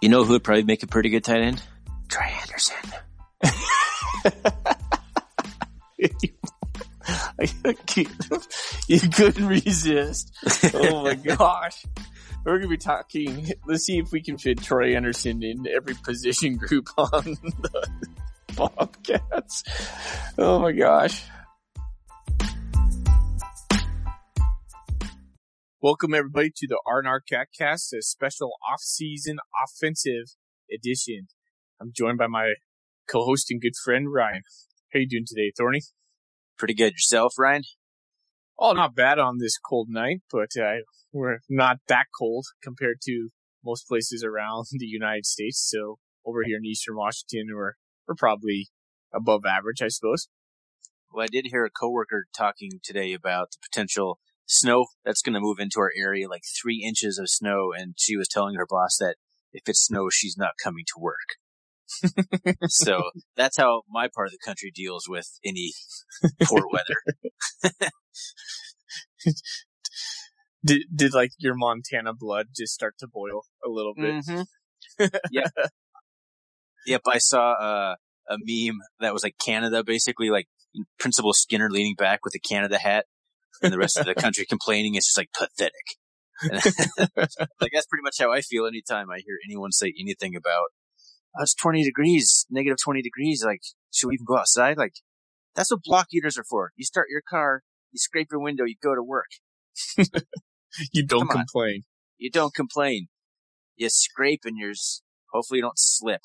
You know who would probably make a pretty good tight end? Trey Andersen. you couldn't resist. Oh my gosh. We're going to be talking. Let's see if we can fit Troy Andersen in every position group on the Bobcats. Oh my gosh. Welcome everybody to the R&R Catcast, a special off-season offensive edition. I'm joined by my co-host and good friend Ryan. How you doing today, Thorny? Pretty good yourself, Ryan. Oh, not bad on this cold night, but uh, we're not that cold compared to most places around the United States. So over here in Eastern Washington, we're we're probably above average, I suppose. Well, I did hear a coworker talking today about the potential snow that's going to move into our area, like three inches of snow, and she was telling her boss that if it snows, she's not coming to work. so that's how my part of the country deals with any poor weather. did did like your Montana blood just start to boil a little bit? Mm-hmm. yep. Yep. I saw uh, a meme that was like Canada, basically like Principal Skinner leaning back with a Canada hat, and the rest of the country complaining. It's just like pathetic. like that's pretty much how I feel anytime I hear anyone say anything about oh, it's 20 degrees, negative 20 degrees. Like, should we even go outside? Like, that's what block heaters are for. You start your car, you scrape your window, you go to work. you don't complain. You don't complain. You scrape and you're, hopefully you don't slip.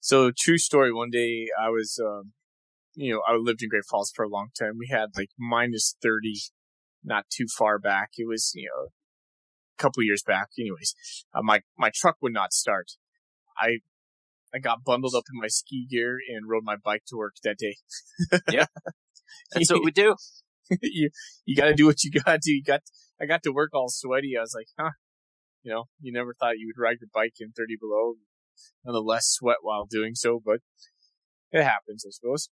so true story. One day I was, um, you know, I lived in Great Falls for a long time. We had like minus 30 not too far back. It was, you know, a couple years back. Anyways, uh, my, my truck would not start. I, I got bundled up in my ski gear and rode my bike to work that day. yeah. That's what we do. you, you gotta do what you gotta do. You got, I got to work all sweaty. I was like, huh, you know, you never thought you would ride your bike in 30 below. Nonetheless, sweat while doing so, but it happens, I suppose.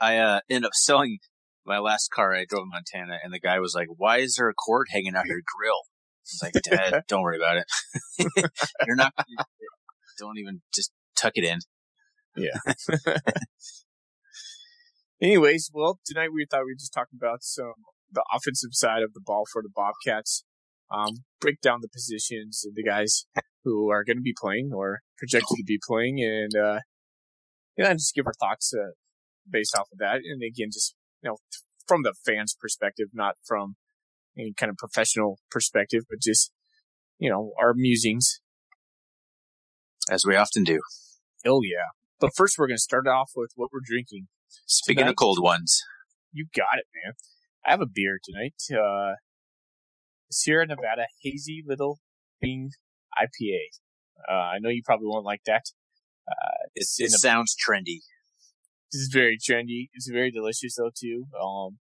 I uh, ended up selling my last car. I drove in Montana, and the guy was like, "Why is there a cord hanging out your grill?" I was like, "Dad, don't worry about it. You're not. Don't even just tuck it in." Yeah. Anyways, well, tonight we thought we'd just talk about some the offensive side of the ball for the Bobcats. Um, break down the positions and the guys who are going to be playing or projected to be playing, and uh, yeah, just give our thoughts uh, based off of that. And again, just, you know, from the fans perspective, not from any kind of professional perspective, but just, you know, our musings. As we often do. Oh yeah. But first we're going to start off with what we're drinking. Speaking tonight. of cold ones. You got it, man. I have a beer tonight. Uh, Sierra Nevada Hazy Little Bean IPA. Uh, I know you probably won't like that. Uh, it, it sounds trendy. This is very trendy. It's very delicious though too. Um,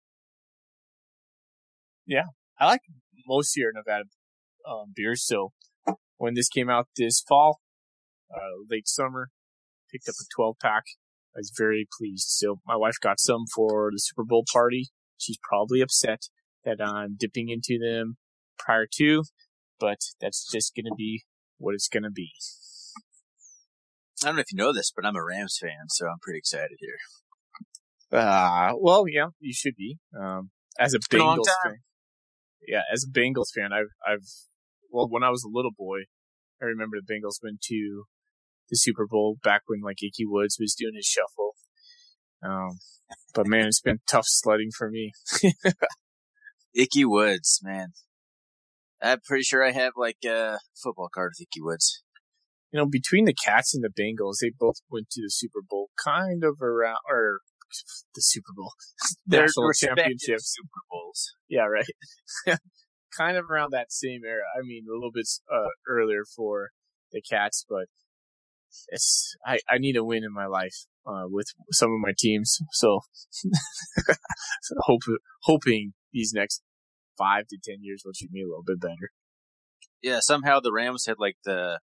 yeah, I like most Sierra Nevada um, beers. So when this came out this fall, uh, late summer, picked up a 12 pack. I was very pleased. So my wife got some for the Super Bowl party. She's probably upset that I'm dipping into them prior to, but that's just going to be what it's going to be. I don't know if you know this, but I'm a Rams fan, so I'm pretty excited here. Uh, well, yeah, you should be. Um, as a Bengals fan. Yeah, as a Bengals fan, I've, I've, well, when I was a little boy, I remember the Bengals went to the Super Bowl back when like Ickey Woods was doing his shuffle. Um, but man, it's been tough sledding for me. Ickey Woods, man. I'm pretty sure I have like a football card with Ickey Woods you know, between the Cats and the Bengals, they both went to the Super Bowl kind of around, or the Super Bowl, national championship Super Bowls. Yeah, right. kind of around that same era. I mean, a little bit uh, earlier for the Cats, but it's I, I need a win in my life uh, with some of my teams. So, hope hoping these next five to ten years will treat me a little bit better. Yeah, somehow the Rams had like the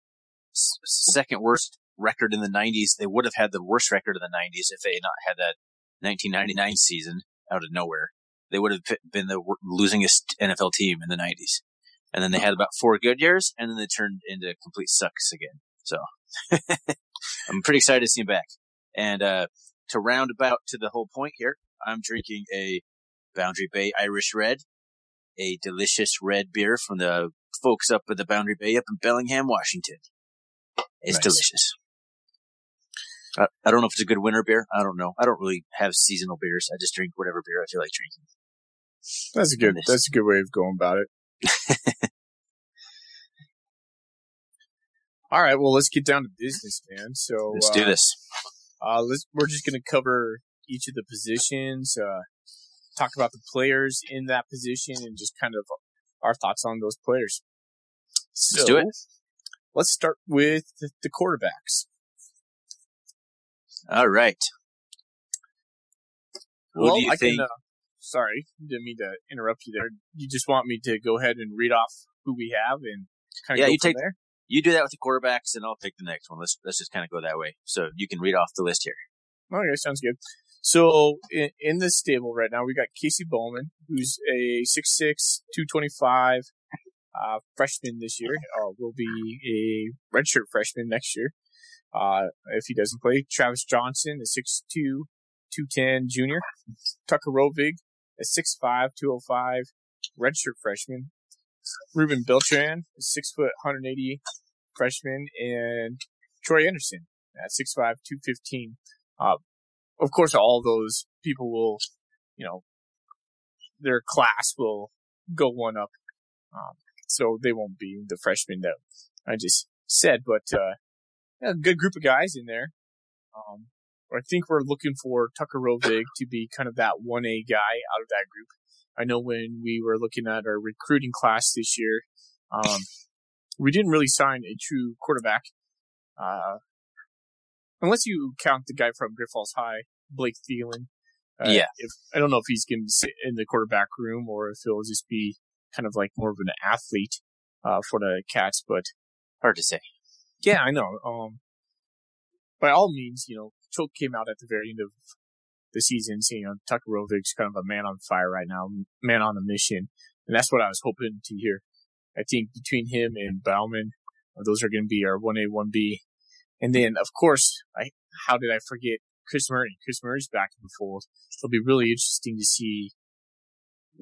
second worst record in the 90s. They would have had the worst record in the 90s if they had not had that 1999 season out of nowhere. They would have been the losingest NFL team in the 90s. and then they had about four good years, and then they turned into complete sucks again. So I'm pretty excited to see him back. And uh, to round about to the whole point here, I'm drinking a Boundary Bay Irish Red, a delicious red beer from the folks up at the Boundary Bay up in Bellingham, Washington. It's Nice. delicious. I, I don't know if it's a good winter beer. I don't know. I don't really have seasonal beers. I just drink whatever beer I feel like drinking. That's a good. That's a good way of going about it. All right. Well, let's get down to business, man. So Let's uh, do this. Uh, let's. We're just gonna cover each of the positions. Uh, talk about the players in that position and just kind of our thoughts on those players. So, Let's do it. Let's start with the, quarterbacks. All right. What well, do you I think? can. Uh, sorry, didn't mean to interrupt you there. You just want me to go ahead and read off who we have and kind of Yeah, you take- there. you do that with the quarterbacks, and I'll take the next one. Let's let's just kind of go that way. So you can read off the list here. Okay, sounds good. So in, in the stable right now, we got Casey Bauman, who's a 6'6", 225 uh, freshman this year. Uh, will be a redshirt freshman next year uh, if he doesn't play. Travis Johnson, a 6'2", 210 junior. Tucker Rovig, a 6'5", 205 redshirt freshman. Ruben Beltran, a 6 foot 180 freshman, and Troy Andersen at 6'5", 215. Uh, of course, all those people will, you know, their class will go one up. Um, so they won't be the freshmen that I just said, but, uh, yeah, a good group of guys in there. Um, I think we're looking for Tucker Rovig to be kind of that 1A guy out of that group. I know when we were looking at our recruiting class this year, um, we didn't really sign a true quarterback. Uh, unless you count the guy from Great Falls High, Blake Thielen. Uh, Yeah. If, I don't know if he's going to sit in the quarterback room or if he'll just be kind of like more of an athlete, uh, for the Cats, but Hard to say. yeah, I know. Um, by all means, you know, Choate came out at the very end of the season saying, you know, Tucker Rovig's kind of a man on fire right now, man on a mission. And that's what I was hoping to hear. I think between him and Bauman, uh, those are going to be our 1A, 1B. And then, of course, I, how did I forget Chris Murray? Chris Murray's back in the fold. It'll be really interesting to see,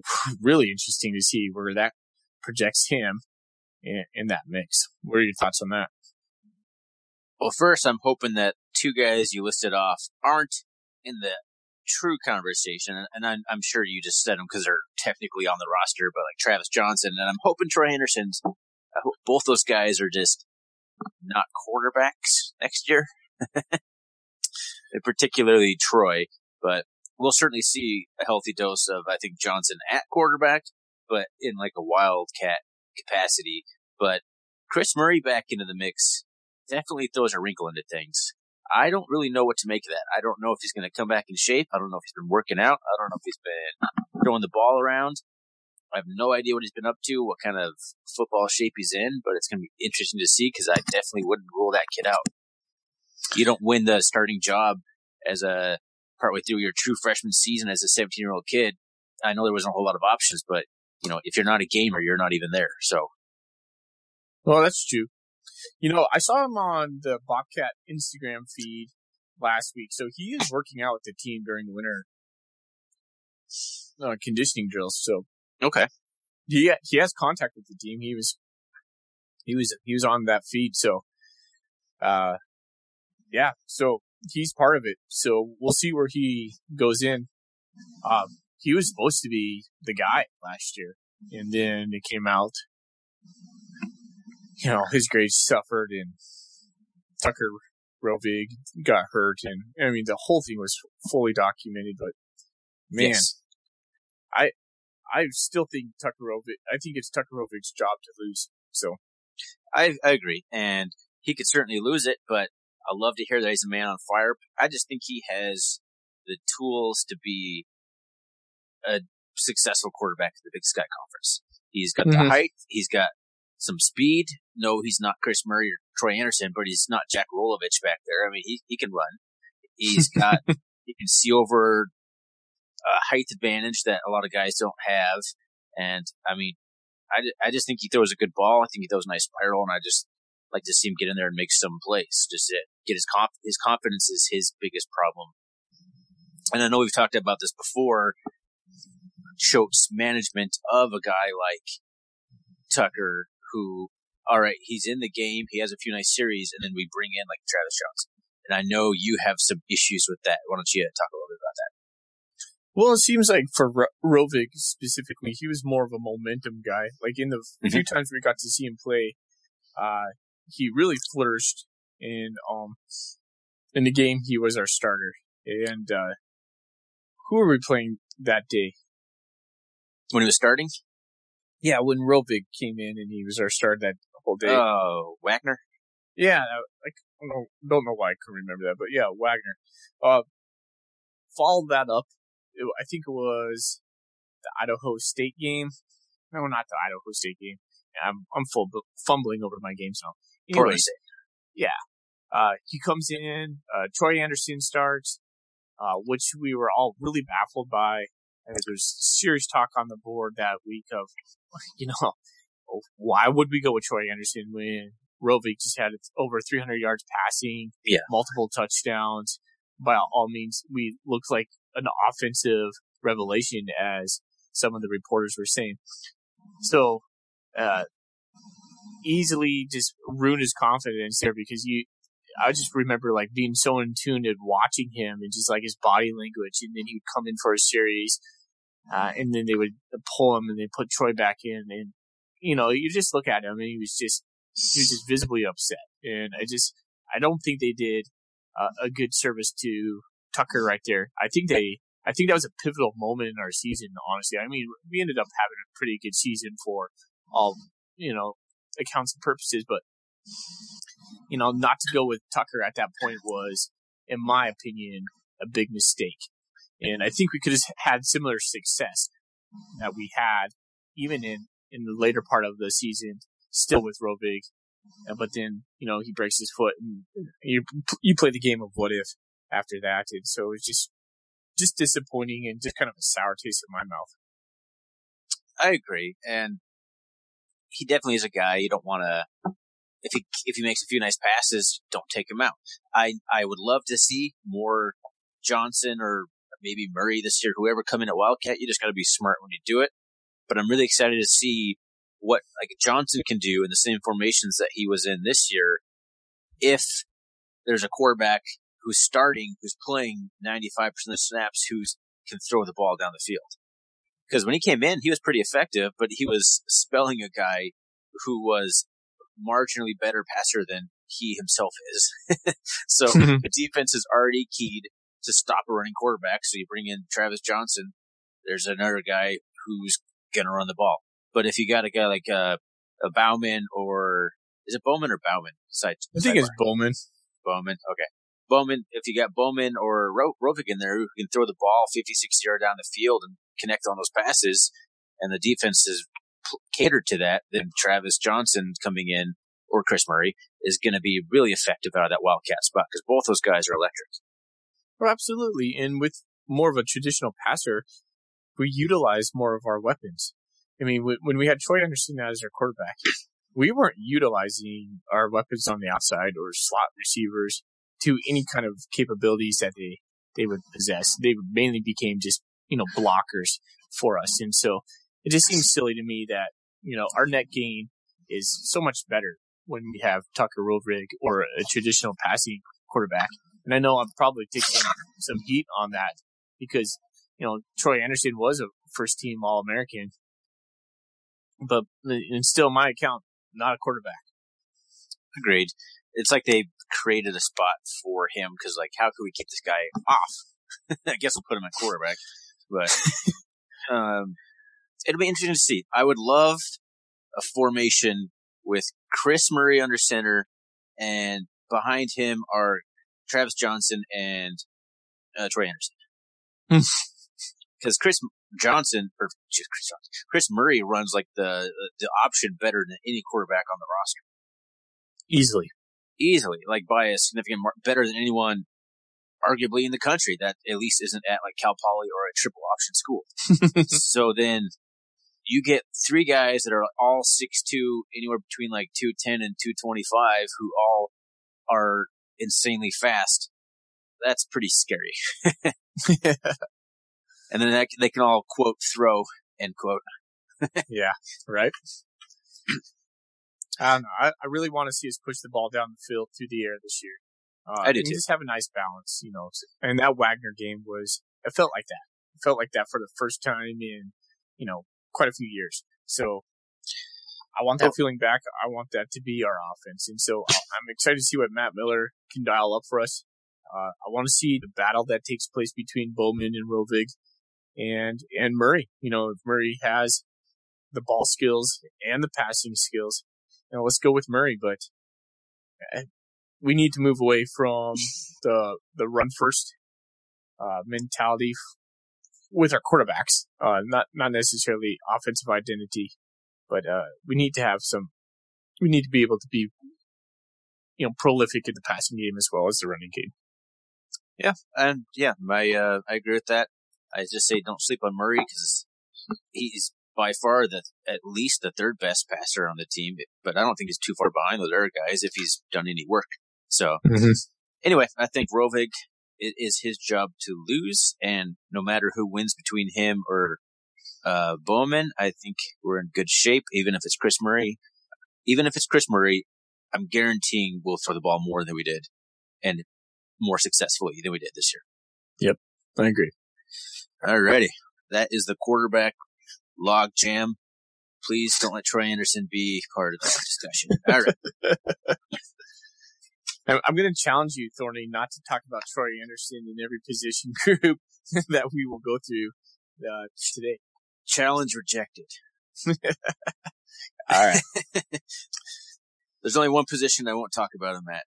really interesting to see where that projects him in, in that mix. What are your thoughts on that? Well, first, I'm hoping that two guys you listed off aren't in the true conversation, and- I'm, I'm sure you just said them because they're technically on the roster, but like Travis Johnson, and I'm hoping Troy Andersen's. Hope both those guys are just not quarterbacks next year, particularly Troy. But we'll certainly see a healthy dose of I think Johnson at quarterback, but in like a wildcat capacity. But Chris Murray back into the mix definitely throws a wrinkle into things. I don't really know what to make of that. I don't know if he's going to come back in shape. I don't know if he's been working out. I don't know if he's been throwing the ball around. I have no idea what he's been up to, what kind of football shape he's in, but it's going to be interesting to see because I definitely wouldn't rule that kid out. You don't win the starting job as a partway through your true freshman season as a 17 year old kid. I know there wasn't a whole lot of options, but you know, if you're not a gamer, you're not even there. So Well, that's true. You know, I saw him on the Bobcat Instagram feed last week, so he is working out with the team during the winter uh, conditioning drills. So okay, he he has contact with the team. He was he was he was on that feed. So, uh, yeah. So he's part of it. So we'll see where he goes in. Um, he was supposed to be the guy last year, and then it came out. You know, his grades suffered, and Tucker Rovig got hurt, and I mean the whole thing was fully documented. But man, Yes. I still think Tucker Rovig. I think it's Tucker Rovig's job to lose. So I, I agree, and he could certainly lose it, but I love to hear that he's a man on fire. I just think he has the tools to be a successful quarterback in the Big Sky Conference. He's got Mhm. the height, he's got some speed. No, he's not Chris Murray or Troy Andersen, but he's not Jack Rolovich back there. I mean, he he can run. He's got he can see over a height advantage that a lot of guys don't have, and I mean, I, I just think he throws a good ball. I think he throws a nice spiral, and I just like to see him get in there and make some plays. Just to get his comp his confidence is his biggest problem. And I know we've talked about this before. Choate's management of a guy like Tucker, who, all right, he's in the game, he has a few nice series, and then we bring in like Travis Johnson. And I know you have some issues with that. Why don't you talk a little bit about that? Well, it seems like for Rovig specifically, he was more of a momentum guy. Like in the mm-hmm. few times we got to see him play, uh, he really flourished in um in the game. He was our starter, and uh, who were we playing that day? When he was starting? Yeah, when Rovig came in and he was our starter that whole day. Oh, Wagner. Yeah, I don't know, don't know why I can remember that, but yeah, Wagner. Uh, followed that up. It, I think it was the Idaho State game. No, not the Idaho State game. I'm I'm full fumbling over my games now. Anyways, yeah. Uh, he comes in. Uh, Troy Andersen starts, uh, which we were all really baffled by. And there's serious talk on the board that week of, you know, why would we go with Troy Andersen when Rovig just had over 300 yards passing, yeah. multiple touchdowns. By all means, we looked like an offensive revelation, as some of the reporters were saying. So, uh, easily just ruined his confidence there because you, I just remember like being so in tune and watching him and just like his body language. And then he would come in for a series, uh, and then they would pull him and they put Troy back in. And, you know, you just look at him and he was just he was just visibly upset. And I just, I don't think they did uh, a good service to Tucker right there. I think they, I think that was a pivotal moment in our season, honestly. I mean, we ended up having a pretty good season for all, you know, accounts and purposes, but, you know, not to go with Tucker at that point was, in my opinion, a big mistake. And I think we could have had similar success that we had even in, in the later part of the season still with Rovig. Uh, but then, you know, he breaks his foot and you, you play the game of what if after that. And so it's just, just disappointing and just kind of a sour taste in my mouth. I agree. And he definitely is a guy you don't want to, if he, if he makes a few nice passes, don't take him out. I, I would love to see more Johnson or maybe Murray this year, whoever come in at Wildcat. You just got to be smart when you do it. But I'm really excited to see what like Johnson can do in the same formations that he was in this year if there's a quarterback who's starting, who's playing 95% of snaps, who can throw the ball down the field. Because when he came in, he was pretty effective, but he was spelling a guy who was marginally better passer than he himself is. so the defense is already keyed to stop a running quarterback. So you bring in Travis Johnson. There's another guy who's going to run the ball. But if you got a guy like uh, a Bowman or is it Bowman or Bowman? Side, I think it's Bowman. Bowman. Okay. Bauman. If you got Bauman or Ro- Rovig in there who can throw the ball 50, 60 yards down the field and connect on those passes, and the defense is catered to that, then Travis Johnson coming in or Chris Murray is going to be really effective out of that Wildcat spot because both those guys are electric. Well, absolutely. And with more of a traditional passer, we utilize more of our weapons. I mean, when we had Troy Andersen as our quarterback, we weren't utilizing our weapons on the outside or slot receivers to any kind of capabilities that they, they would possess. They mainly became just, you know, blockers for us. And so it just seems silly to me that, you know, our net gain is so much better when we have Tucker Rovig or a traditional passing quarterback. And I know I'm probably taking some heat on that because, you know, Troy Andersen was a first team All American but and still my account, not a quarterback. Agreed. It's like they created a spot for him because, like, how could we keep this guy off? I guess we'll put him at quarterback, but um, it'll be interesting to see. I would love a formation with Chris Murray under center, and behind him are Travis Johnson and uh, Troy Andersen. Because Chris Johnson or just Chris Johnson, Chris Murray runs like the the option better than any quarterback on the roster. Easily, easily, like by a significant mar- better than anyone, arguably in the country that at least isn't at like Cal Poly or a triple option school. so then you get three guys that are all six two, anywhere between like two ten and two twenty five, who all are insanely fast. That's pretty scary. and then that, they can all quote throw end quote. yeah, right. I don't know. I, I really want to see us push the ball down the field through the air this year. Uh, I do and too. Just have a nice balance, you know. And that Wagner game was, it felt like that. It felt like that for the first time in, you know, quite a few years. So I want that feeling back. I want that to be our offense. And so I'm excited to see what Matt Miller can dial up for us. Uh, I want to see the battle that takes place between Bauman and Rovig and, and Murray. You know, if Murray has the ball skills and the passing skills, you know, let's go with Murray, but eh, we need to move away from the, the run first, uh, mentality with our quarterbacks. Uh, not, not necessarily offensive identity, but, uh, we need to have some, we need to be able to be, you know, prolific in the passing game as well as the running game. Yeah, and yeah, my uh, I agree with that. I just say don't sleep on Murray because he's by far the at least the third best passer on the team, but I don't think he's too far behind those other guys if he's done any work. So Mm-hmm. anyway, I think Rovig it is his job to lose, and no matter who wins between him or uh, Bauman, I think we're in good shape. Even if it's Chris Murray, even if it's Chris Murray, I'm guaranteeing we'll throw the ball more than we did, and more successfully than we did this year. Yep, I agree. Alrighty. That is the quarterback log jam. Please don't let Troy Andersen be part of that discussion. All right. I'm, going to challenge you, Thorny, not to talk about Troy Andersen in every position group that we will go through uh, today. Challenge rejected. All right. There's only one position I won't talk about him at.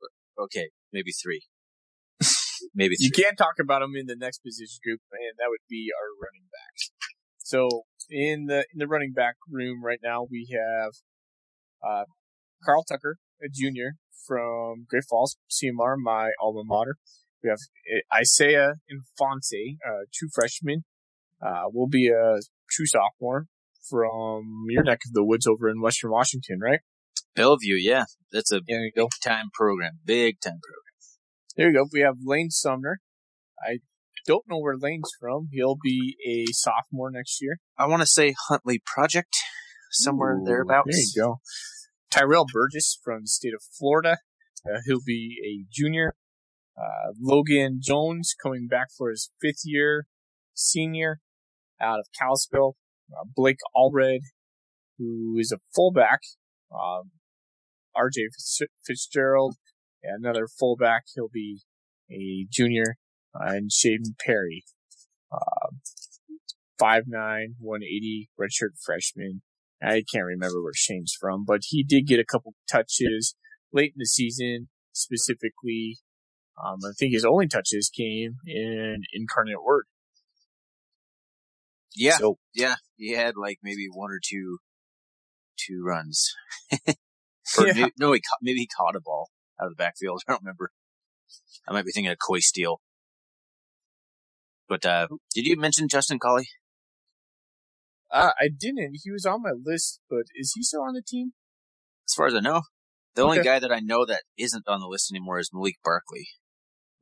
But, okay. Maybe three. maybe three. You can't talk about him in the next position group, and that would be our running backs. So in the in the running back room right now, we have uh, Carl Tucker, a junior from Great Falls, CMR, my alma mater. We have uh, Isaiah Ifanse, a true freshman. Uh, will be a true sophomore from your neck of the woods over in Western Washington, right? Bellevue, yeah. That's a you go. big time program. Big time program. There you go. We have Lane Sumner. I don't know where Lane's from. He'll be a sophomore next year. I want to say Huntley Project, somewhere Ooh, thereabouts. There you go. Tyrell Burgess from the state of Florida. Uh, he'll be a junior. Uh, Logan Jones coming back for his fifth year, senior out of Kalispell. Uh, Blake Allred, who is a fullback. Um, RJ Fitzgerald, another fullback. He'll be a junior. And Shaden Perry, uh, 5'9", 180, redshirt freshman. I can't remember where Shane's from, but he did get a couple touches late in the season, specifically. Um, I think his only touches came in Incarnate Word. Yeah. So, Yeah. He had like maybe one or two, two runs. Or Yeah. maybe, no, he caught, maybe he caught a ball out of the backfield. I don't remember. I might be thinking of Coy Steele. But, uh, did you mention Justin Colley? uh, I didn't. He was on my list, but is he still on the team? As far as I know, the only guy that I know that isn't on the list anymore is Malik Barkley.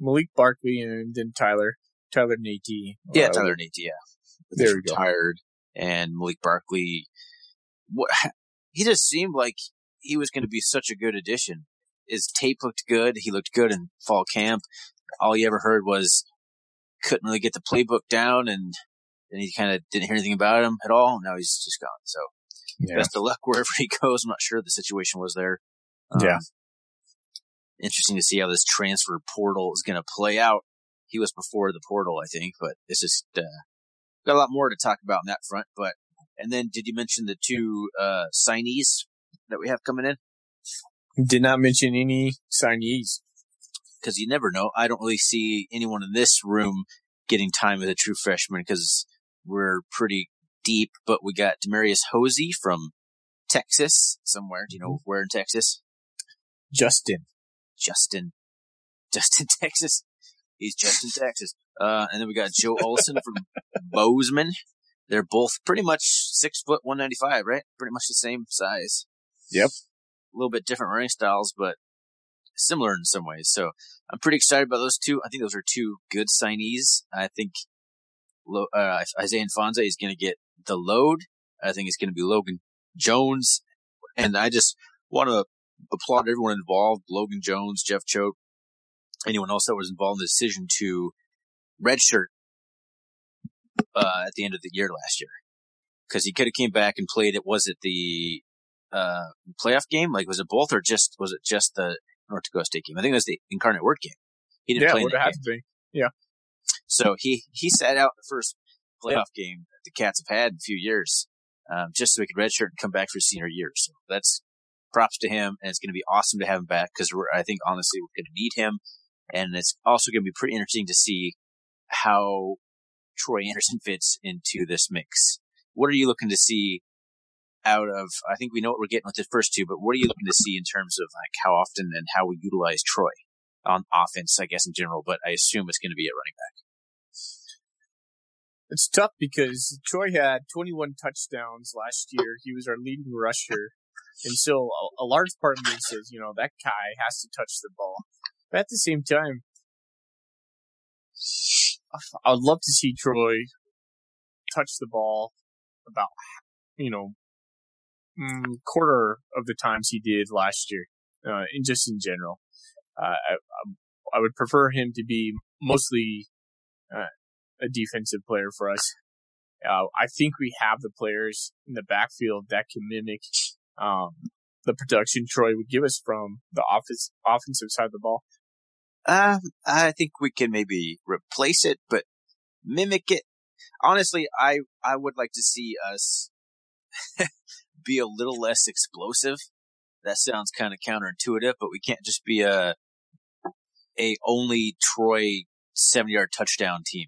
Malik Barkley and then Tyler, Tyler Nate. Yeah, Uh, Tyler Nate, yeah. There He's we go. retired. And Malik Barkley, what, he just seemed like he was going to be such a good addition. His tape looked good. He looked good in fall camp. All you ever heard was couldn't really get the playbook down and then he kind of didn't hear anything about him at all. Now he's just gone. So Yeah. best of luck wherever he goes. I'm not sure the situation was there. Um, Yeah. Interesting to see how this transfer portal is going to play out. He was before the portal, I think, but it's just, uh, got a lot more to talk about on that front. But, and then did you mention the two, uh, signees that we have coming in? Did not mention any signees. Cause you never know. I don't really see anyone in this room getting time as a true freshman because we're pretty deep, but we got Demarius Hosey from Texas somewhere. Do you know where in Texas? Justin. Justin, Justin, Texas. He's Justin, Texas. Uh, and then we got Joe Olson from Bozeman. They're both pretty much six foot one ninety five, right? Pretty much the same size. Yep. A little bit different running styles, but similar in some ways. So I'm pretty excited about those two. I think those are two good signees. I think uh, Isaiah Ifanse is going to get the load. I think it's going to be Logan Jones. And I just want to applaud everyone involved Logan Jones, Jeff Choate, anyone else that was involved in the decision to redshirt uh, at the end of the year last year. Because he could have came back and played it. Was it the uh, playoff game? Like, was it both or just was it just the North Dakota State game? I think it was the Incarnate Word game. He didn't yeah, play had to be. Yeah. So he he sat out the first playoff game that the Cats have had in a few years, um, just so he could redshirt and come back for senior year. So that's props to him, and it's going to be awesome to have him back because I think honestly we're going to need him, and it's also going to be pretty interesting to see how Troy Andersen fits into this mix. What are you looking to see out of? I think we know what we're getting with the first two, but what are you looking to see in terms of like how often and how we utilize Troy on offense? I guess in general, but I assume it's going to be at running back. It's tough because Troy had 21 touchdowns last year. He was our leading rusher. And so a, a, large part of me says, you know, that guy has to touch the ball. But at the same time, I would love to see Troy touch the ball about, you know, mm, quarter of the times he did last year, uh, and just in general. Uh, I, I would prefer him to be mostly uh, a defensive player for us. Uh, I think we have the players in the backfield that can mimic um, the production Troy would give us from the office, offensive side of the ball. Um, I think we can maybe replace it, but mimic it. Honestly, I I would like to see us be a little less explosive. That sounds kind of counterintuitive, but we can't just be a a only Troy seventy yard touchdown team.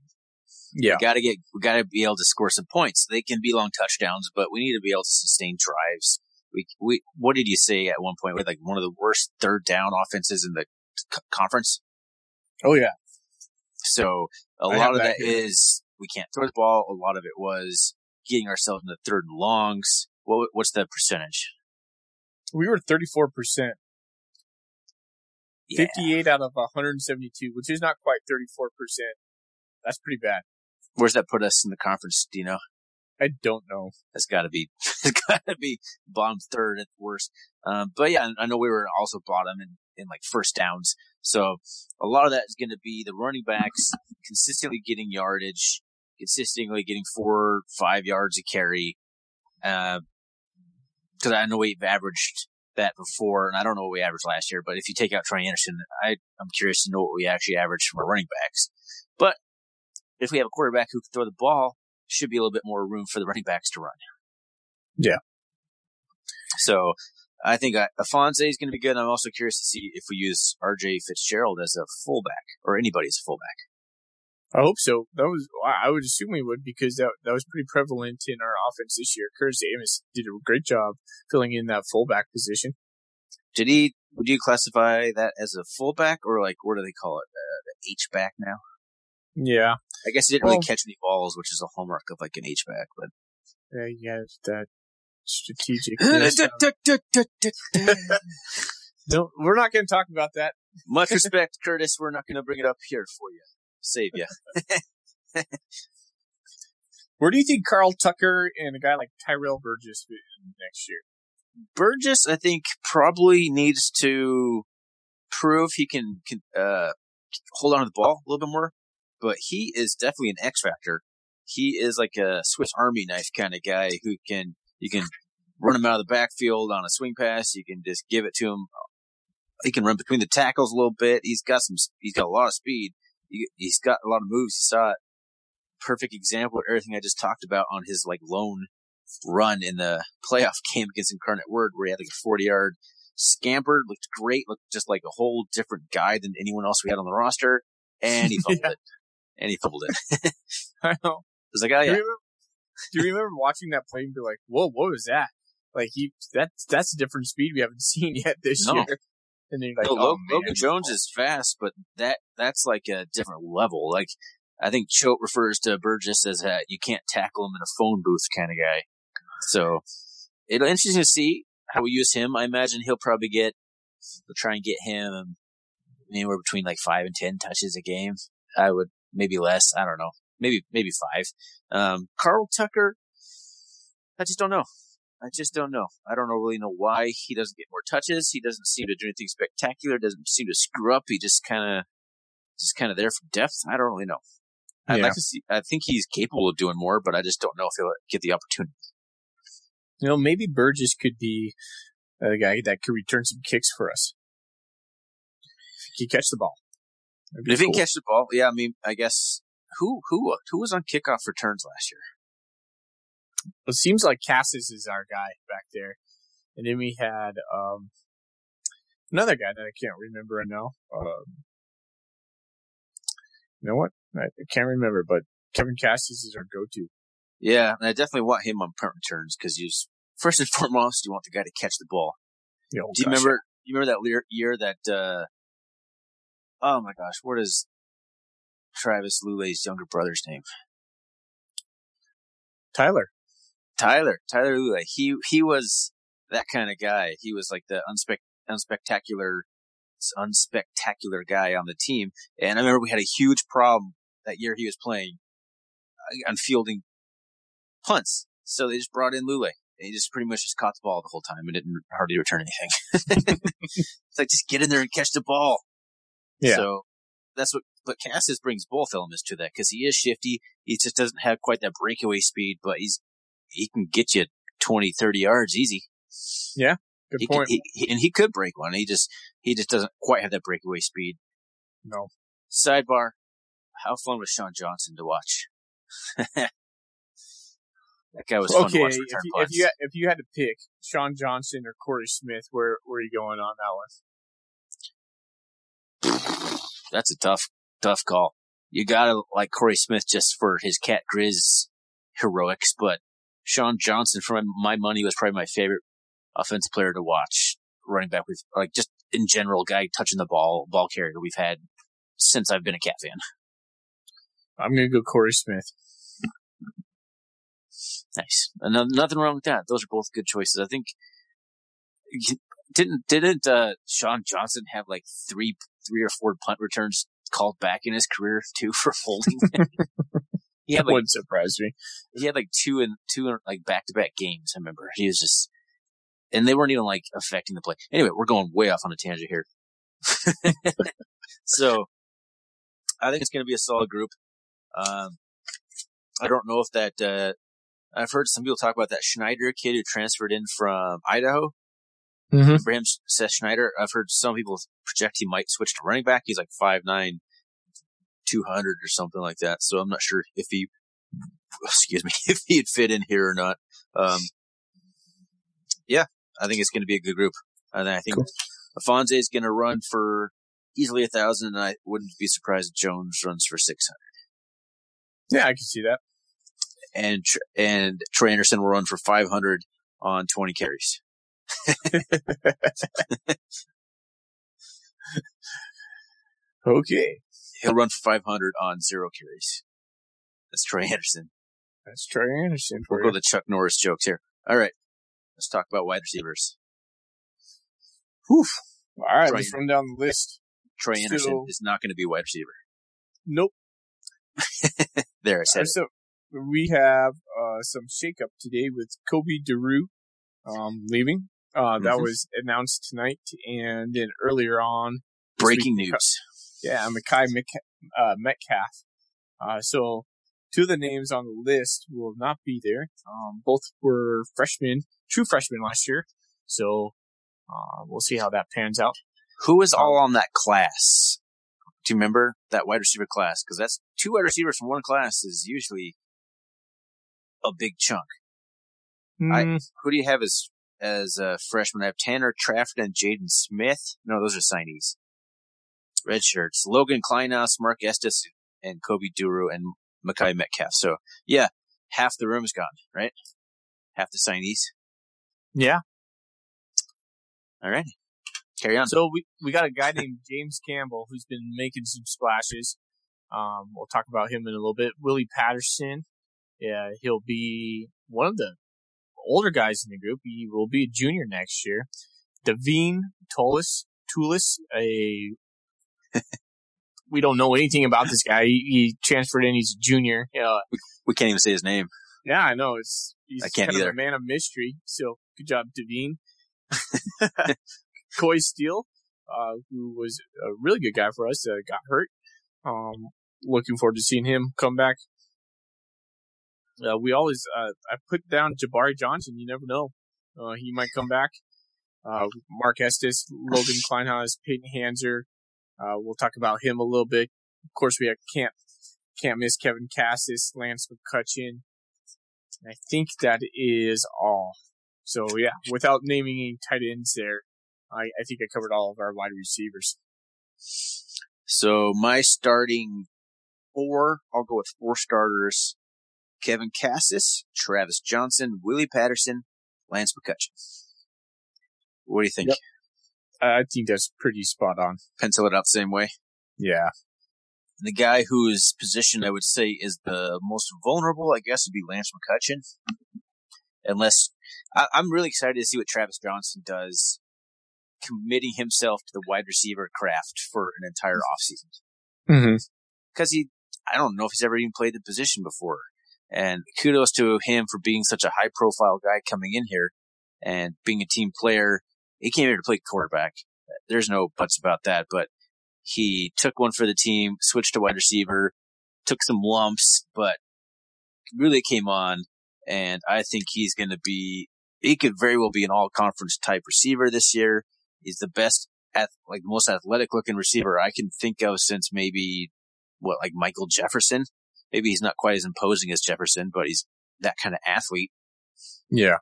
Yeah. We gotta get, we gotta be able to score some points. They can be long touchdowns, but we need to be able to sustain drives. We, we, what did you say at one point? We like one of the worst third down offenses in the c- conference. Oh yeah. So a I lot of that, is we can't throw the ball. A lot of it was getting ourselves into third and longs. What, what's the percentage? We were 34%. Yeah. 58 out of 172, which is not quite 34%. That's pretty bad. Where's that put us in the conference? Do you know? I don't know. That's got to be, it's got to be bottom third at worst. Um, but yeah, I know we were also bottom in, in like first downs. So a lot of that is going to be the running backs consistently getting yardage, consistently getting four, five yards a carry. Uh, cause I know we've averaged that before and I don't know what we averaged last year, but if you take out Troy Andersen, I, I'm curious to know what we actually averaged from our running backs. But if we have a quarterback who can throw the ball, should be a little bit more room for the running backs to run. Yeah. So I think uh, Ifanse is going to be good. I'm also curious to see if we use RJ Fitzgerald as a fullback or anybody as a fullback. I hope so. That was I would assume we would because that that was pretty prevalent in our offense this year. Curtis Amos did a great job filling in that fullback position. Did he? Would you classify that as a fullback or like what do they call it? Uh, the H back now? Yeah. I guess he didn't well, really catch any balls, which is a hallmark of like an H back, but. Yeah, yeah, that strategic. no, we're not going to talk about that. Much respect, Curtis. We're not going to bring it up here for you. Save you. Where do you think Carl Tucker and a guy like Tyrell Burgess fit next year? Burgess, I think, probably needs to prove he can, can uh, hold on to the ball a little bit more but he is definitely an X factor. He is like a Swiss Army knife kind of guy who can, you can run him out of the backfield on a swing pass. You can just give it to him. He can run between the tackles a little bit. He's got some, he's got a lot of speed. He, has got a lot of moves. You saw it. Perfect example of everything I just talked about on his like lone run in the playoff game against Incarnate Word where he had like a 40 yard scamper, looked great, looked just like a whole different guy than anyone else we had on the roster. And he fumbled yeah. it and he fumbled it. I know. It's like, oh yeah. Do you, remember, do you remember watching that play and be like, "Whoa, what was that?" Like he, that's that's a different speed we haven't seen yet this no. year. And then like, no, oh, Logan, Jones is fast, but that that's like a different level. Like I think Choate refers to Burgess as a you can't tackle him in a phone booth kind of guy. So it'll interesting to see how we use him. I imagine he'll probably get. We'll try and get him anywhere between like five and ten touches a game. I would maybe less. I don't know. Maybe maybe five. Um, Carl Tucker. I just don't know. I just don't know. I don't really know why he doesn't get more touches. He doesn't seem to do anything spectacular. Doesn't seem to screw up. He just kind of, just kind of there for depth. I don't really know. I'd like to see. I think he's capable of doing more, but I just don't know if he'll get the opportunity. You know, maybe Burgess could be a guy that could return some kicks for us. If he catch the ball. If he can catch the ball, yeah. I mean, I guess who who who was on kickoff returns last year? It seems like Kassis is our guy back there. And then we had um, another guy that I can't remember right now. Um, you know what? I, I can't remember, but Kevin Kassis is our go-to. Yeah, and I definitely want him on punt returns because he's first and foremost you want the guy to catch the ball. You know, Do you gosh, remember? You remember that year that? uh Oh my gosh, what is Travis Lulay's younger brother's name? Tyler? Tyler. Tyler Lulay. He he was that kind of guy. He was like the unspec unspectacular unspectacular guy on the team. And I remember we had a huge problem that year he was playing uh, on fielding punts. So they just brought in Lulay. And he just pretty much just caught the ball the whole time and didn't hardly return anything. it's like just get in there and catch the ball. Yeah. So that's what, but Kassis brings both elements to that because he is shifty. He just doesn't have quite that breakaway speed, but he's, he can get you 20, 30 yards easy. Yeah. Good He point. he, he, and he could break one. He just, he just doesn't quite have that breakaway speed. no. Sidebar. How fun was Sean Johnson to watch? that guy was fun Okay, to if you, if you had- if you had to pick Sean Johnson or Corey Smith, where where are you going on that one? That's a tough, tough call. You gotta like Corey Smith just for his cat Grizz heroics, but Sean Johnson, for my, my money, was probably my favorite offensive player to watch. Running back with like just in general, guy touching the ball, ball carrier we've had since I've been a cat fan. I'm gonna go Corey Smith. Nice. No- nothing wrong with that. Those are both good choices. I think didn't didn't uh, Sean Johnson have like three three or four punt returns called back in his career too for holding? he had like wouldn't surprise me. he had like two and two in, like back to back games. I remember he was just, and they weren't even like affecting the play. Anyway, we're going way off on a tangent here. so, I think it's going to be a solid group. Um, I don't know if that. Uh, I've heard some people talk about that Schneider kid who transferred in from Idaho. Mm-hmm. Him, Seth Schneider. I've heard some people project he might switch to running back. He's like 5'9", 200 or something like that. So I'm not sure if he, excuse me, if he'd fit in here or not. Um, yeah, I think it's going to be a good group. And I think Cool. Ifanse is going to run for easily a thousand. And I wouldn't be surprised if Jones runs for 600. Yeah, I can see that. And, and Trey Andersen will run for 500 on 20 carries. Okay, He'll run for 500 on zero carries. That's Trey Andersen. that's Trey Andersen We'll you. go the Chuck Norris jokes here. All right. Let's talk about wide receivers. Whew. All right, Trey- let's run down the list. Trey Andersen Still- is not going to be a wide receiver. Nope. There, I said it. So we have uh, some shakeup today with Kobe Daru um, leaving. Uh, That Mhm. was announced tonight, and then earlier on, Breaking news. Yeah, Mackay Mc- uh, Metcalf. Uh, so two of the names on the list will not be there. Um, both were freshmen, true freshmen last year. So uh, we'll see how that pans out. Who is all on that class? Do you remember that wide receiver class? Because that's two wide receivers from one class is usually a big chunk. I- Hmm, Who do you have as as a freshman? I have Tanner Trafford and Jaden Smith. No, those are signees. Red shirts. Logan Kleinhaus, Mark Estes, and Kobe Duru and Mackay Metcalf. So yeah, half the room's gone, right? Half the signees. yeah. All right. Carry on. So we, we got a guy named James Campbell who's been making some splashes. Um, we'll talk about him in a little bit. Willie Patterson. Yeah, he'll be one of the older guys in the group. He will be a junior next year. Devine Tolis, Tulis, a we don't know anything about this guy. He, he transferred in. He's a junior. Uh, we, we can't even say his name. Yeah, I know. It's he's I can't kind either. of a man of mystery. So good job, Devine. Coy Steele, uh, who was a really good guy for us, uh, got hurt. Um, looking forward to seeing him come back. Uh, we always, uh, I put down Jabari Johnson. You never know. Uh, he might come back. Uh, Mark Estes, Logan Kleinhaus, Peyton Hanser. Uh, we'll talk about him a little bit. Of course, we have, can't, can't miss Kevin Kassis, Lance McCutcheon. I think that is all. So yeah, without naming any tight ends there, I, I think I covered all of our wide receivers. So my starting four, I'll go with four starters. Kevin Kassis, Travis Johnson, Willie Patterson, Lance McCutcheon. What do you think? Yep. I think that's pretty spot on. Pencil it out the same way. Yeah. The guy whose position I would say is the most vulnerable, I guess, would be Lance McCutcheon. Unless I, I'm really excited to see what Travis Johnson does, committing himself to the wide receiver craft for an entire offseason. Mm-hmm. Because he, I don't know if he's ever even played the position before. And kudos to him for being such a high profile guy coming in here and being a team player. He came here to play quarterback. There's no buts about that, but he took one for the team, switched to wide receiver, took some lumps, but really came on. And I think he's going to be, he could very well be an all conference type receiver this year. He's the best, ath- like the most athletic looking receiver I can think of since maybe what, like Michael Jefferson. Maybe he's not quite as imposing as Jefferson, but he's that kind of athlete. Yeah.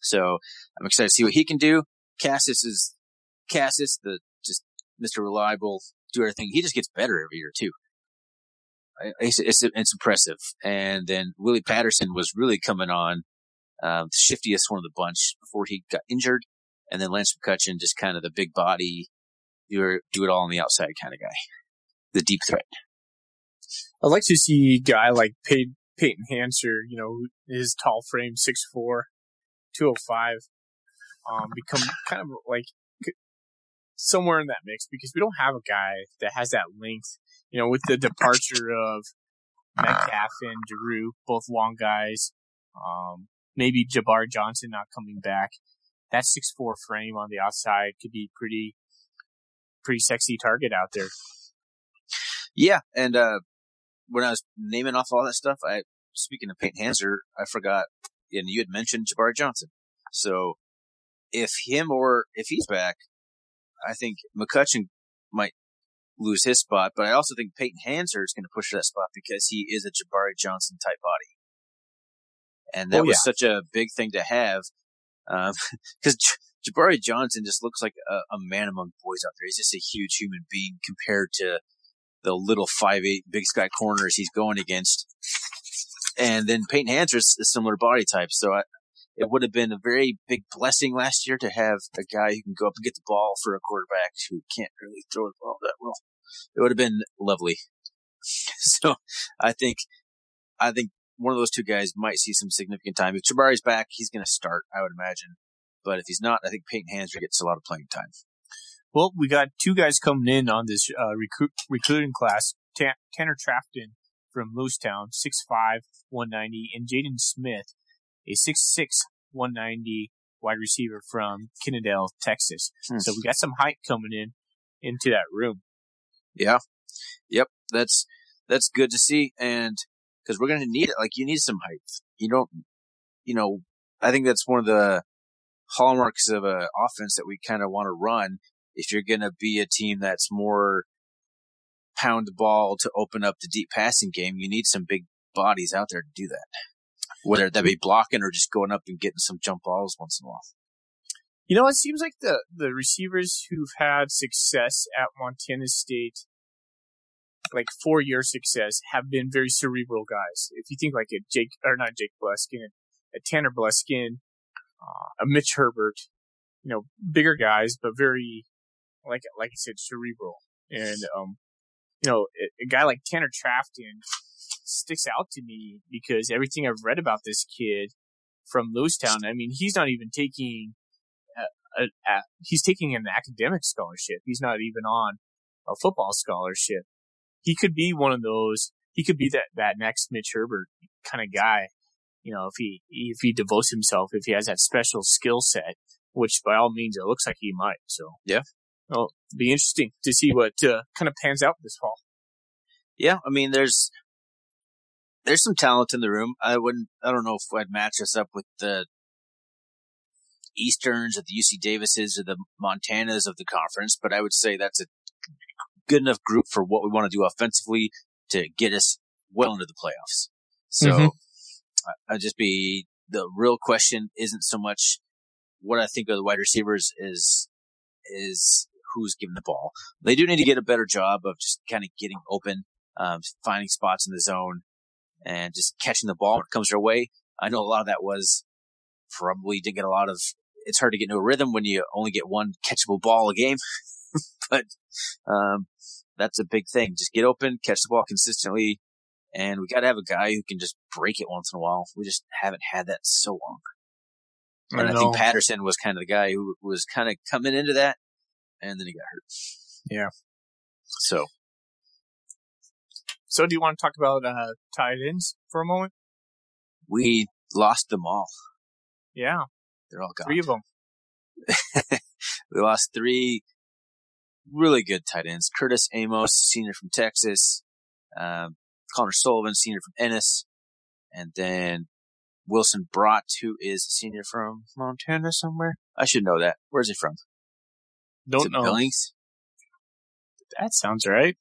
So I'm excited to see what he can do. Kassis is Kassis, the just Mr. Reliable, do everything. He just gets better every year too. It's, it's, it's impressive. And then Willie Patterson was really coming on, um, the shiftiest one of the bunch before he got injured. And then Lance McCutcheon, just kind of the big body, do, do it all on the outside kind of guy. The deep threat. I'd like to see a guy like Pey- Peyton Hanser, you know, his tall frame, 6'4", 205, um, become kind of like somewhere in that mix because we don't have a guy that has that length. You know, with the departure of Metcalf and Drew, both long guys, um, maybe Jabari Johnson not coming back. That six four frame on the outside could be pretty, pretty sexy target out there. Yeah, and uh, when I was naming off all that stuff, I speaking of Peyton Hanser, I forgot, and you had mentioned Jabari Johnson. So if him or if he's back, I think McCutcheon might lose his spot, but I also think Peyton Hanser is going to push that spot because he is a Jabari Johnson type body. And that Oh, was such a big thing to have. Um, cause J- Jabari Johnson just looks like a, a man among boys out there. He's just a huge human being compared to the little five eight big sky corners he's going against. And then Peyton Hanser is a similar body type. So I, it would have been a very big blessing last year to have a guy who can go up and get the ball for a quarterback who can't really throw the ball that well. It would have been lovely. So I think, I think one of those two guys might see some significant time. If Jabari's back, he's going to start, I would imagine. But if he's not, I think Peyton Hanser gets a lot of playing time. Well, we got two guys coming in on this uh, recruit, recruiting class. Ta- Tanner Trafton from Lewistown, 6'5", 190, and Jaden Smith, a 6'6", 190 wide receiver from Kennedale, Texas. Hmm. So we got some height coming in into that room. Yeah. Yep. That's, that's good to see. And because we're going to need it. Like you need some height. You don't, you know, I think that's one of the hallmarks of a offense that we kind of want to run. If you're going to be a team that's more pound the ball to open up the deep passing game, you need some big bodies out there to do that. Whether that be blocking or just going up and getting some jump balls once in a while. You know, it seems like the, the receivers who've had success at Montana State, like four year success, have been very cerebral guys. If you think like a Jake, or not Jake Bluskin, a Tanner Bluskin, uh, a Mitch Herbert, you know, bigger guys, but very, like, like I said, cerebral. And, um, you know, a, a guy like Tanner Trafton sticks out to me because everything I've read about this kid, from Lewistown. I mean, he's not even taking a, a, a, he's taking an academic scholarship. He's not even on a football scholarship. He could be one of those. He could be that that next Mitch Herbert kind of guy. You know, if he if he devotes himself, if he has that special skill set, which by all means it looks like he might. So yeah, well, it'll be interesting to see what uh, kind of pans out this fall. Yeah, I mean, there's there's some talent in the room. I wouldn't. I don't know if I'd match us up with the Easterns or the UC Davises or the Montanas of the conference, but I would say that's a good enough group for what we want to do offensively to get us well into the playoffs. So mm-hmm. I'd just be the real question isn't so much what I think of the wide receivers is is who's giving the ball. They do need to get a better job of just kind of getting open, um, finding spots in the zone, and just catching the ball when it comes their way. I know a lot of that was probably didn't get a lot of. It's hard to get into a rhythm when you only get one catchable ball a game, but um, that's a big thing. Just get open, catch the ball consistently, and we got to have a guy who can just break it once in a while. We just haven't had that so long. And I, I think Patterson was kind of the guy who was kind of coming into that, and then he got hurt. Yeah. So. So, do you want to talk about uh, tight ends for a moment? We lost them all. Yeah. They're all gone. Three of them. we lost three really good tight ends. Curtis Amos, senior from Texas. Um, Connor Sullivan, senior from Ennis. And then Wilson Brott, who is senior from Montana somewhere. I should know that. Where's he from? Don't know. Billings? That sounds right.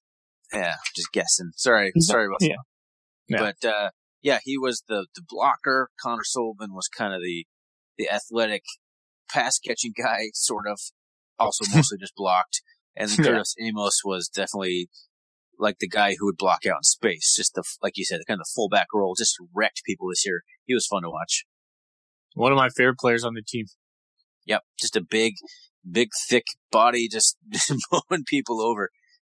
Yeah, just guessing. Sorry, sorry about yeah. that. Yeah. But uh, yeah, he was the the blocker. Connor Sullivan was kind of the the athletic pass catching guy, sort of. Also, mostly just blocked. And then Curtis yeah. Amos was definitely like the guy who would block out in space. Just the like you said, the kind of the fullback role. Just wrecked people this year. He was fun to watch. One of my favorite players on the team. Yep, just a big, big, thick body, just, just mowing people over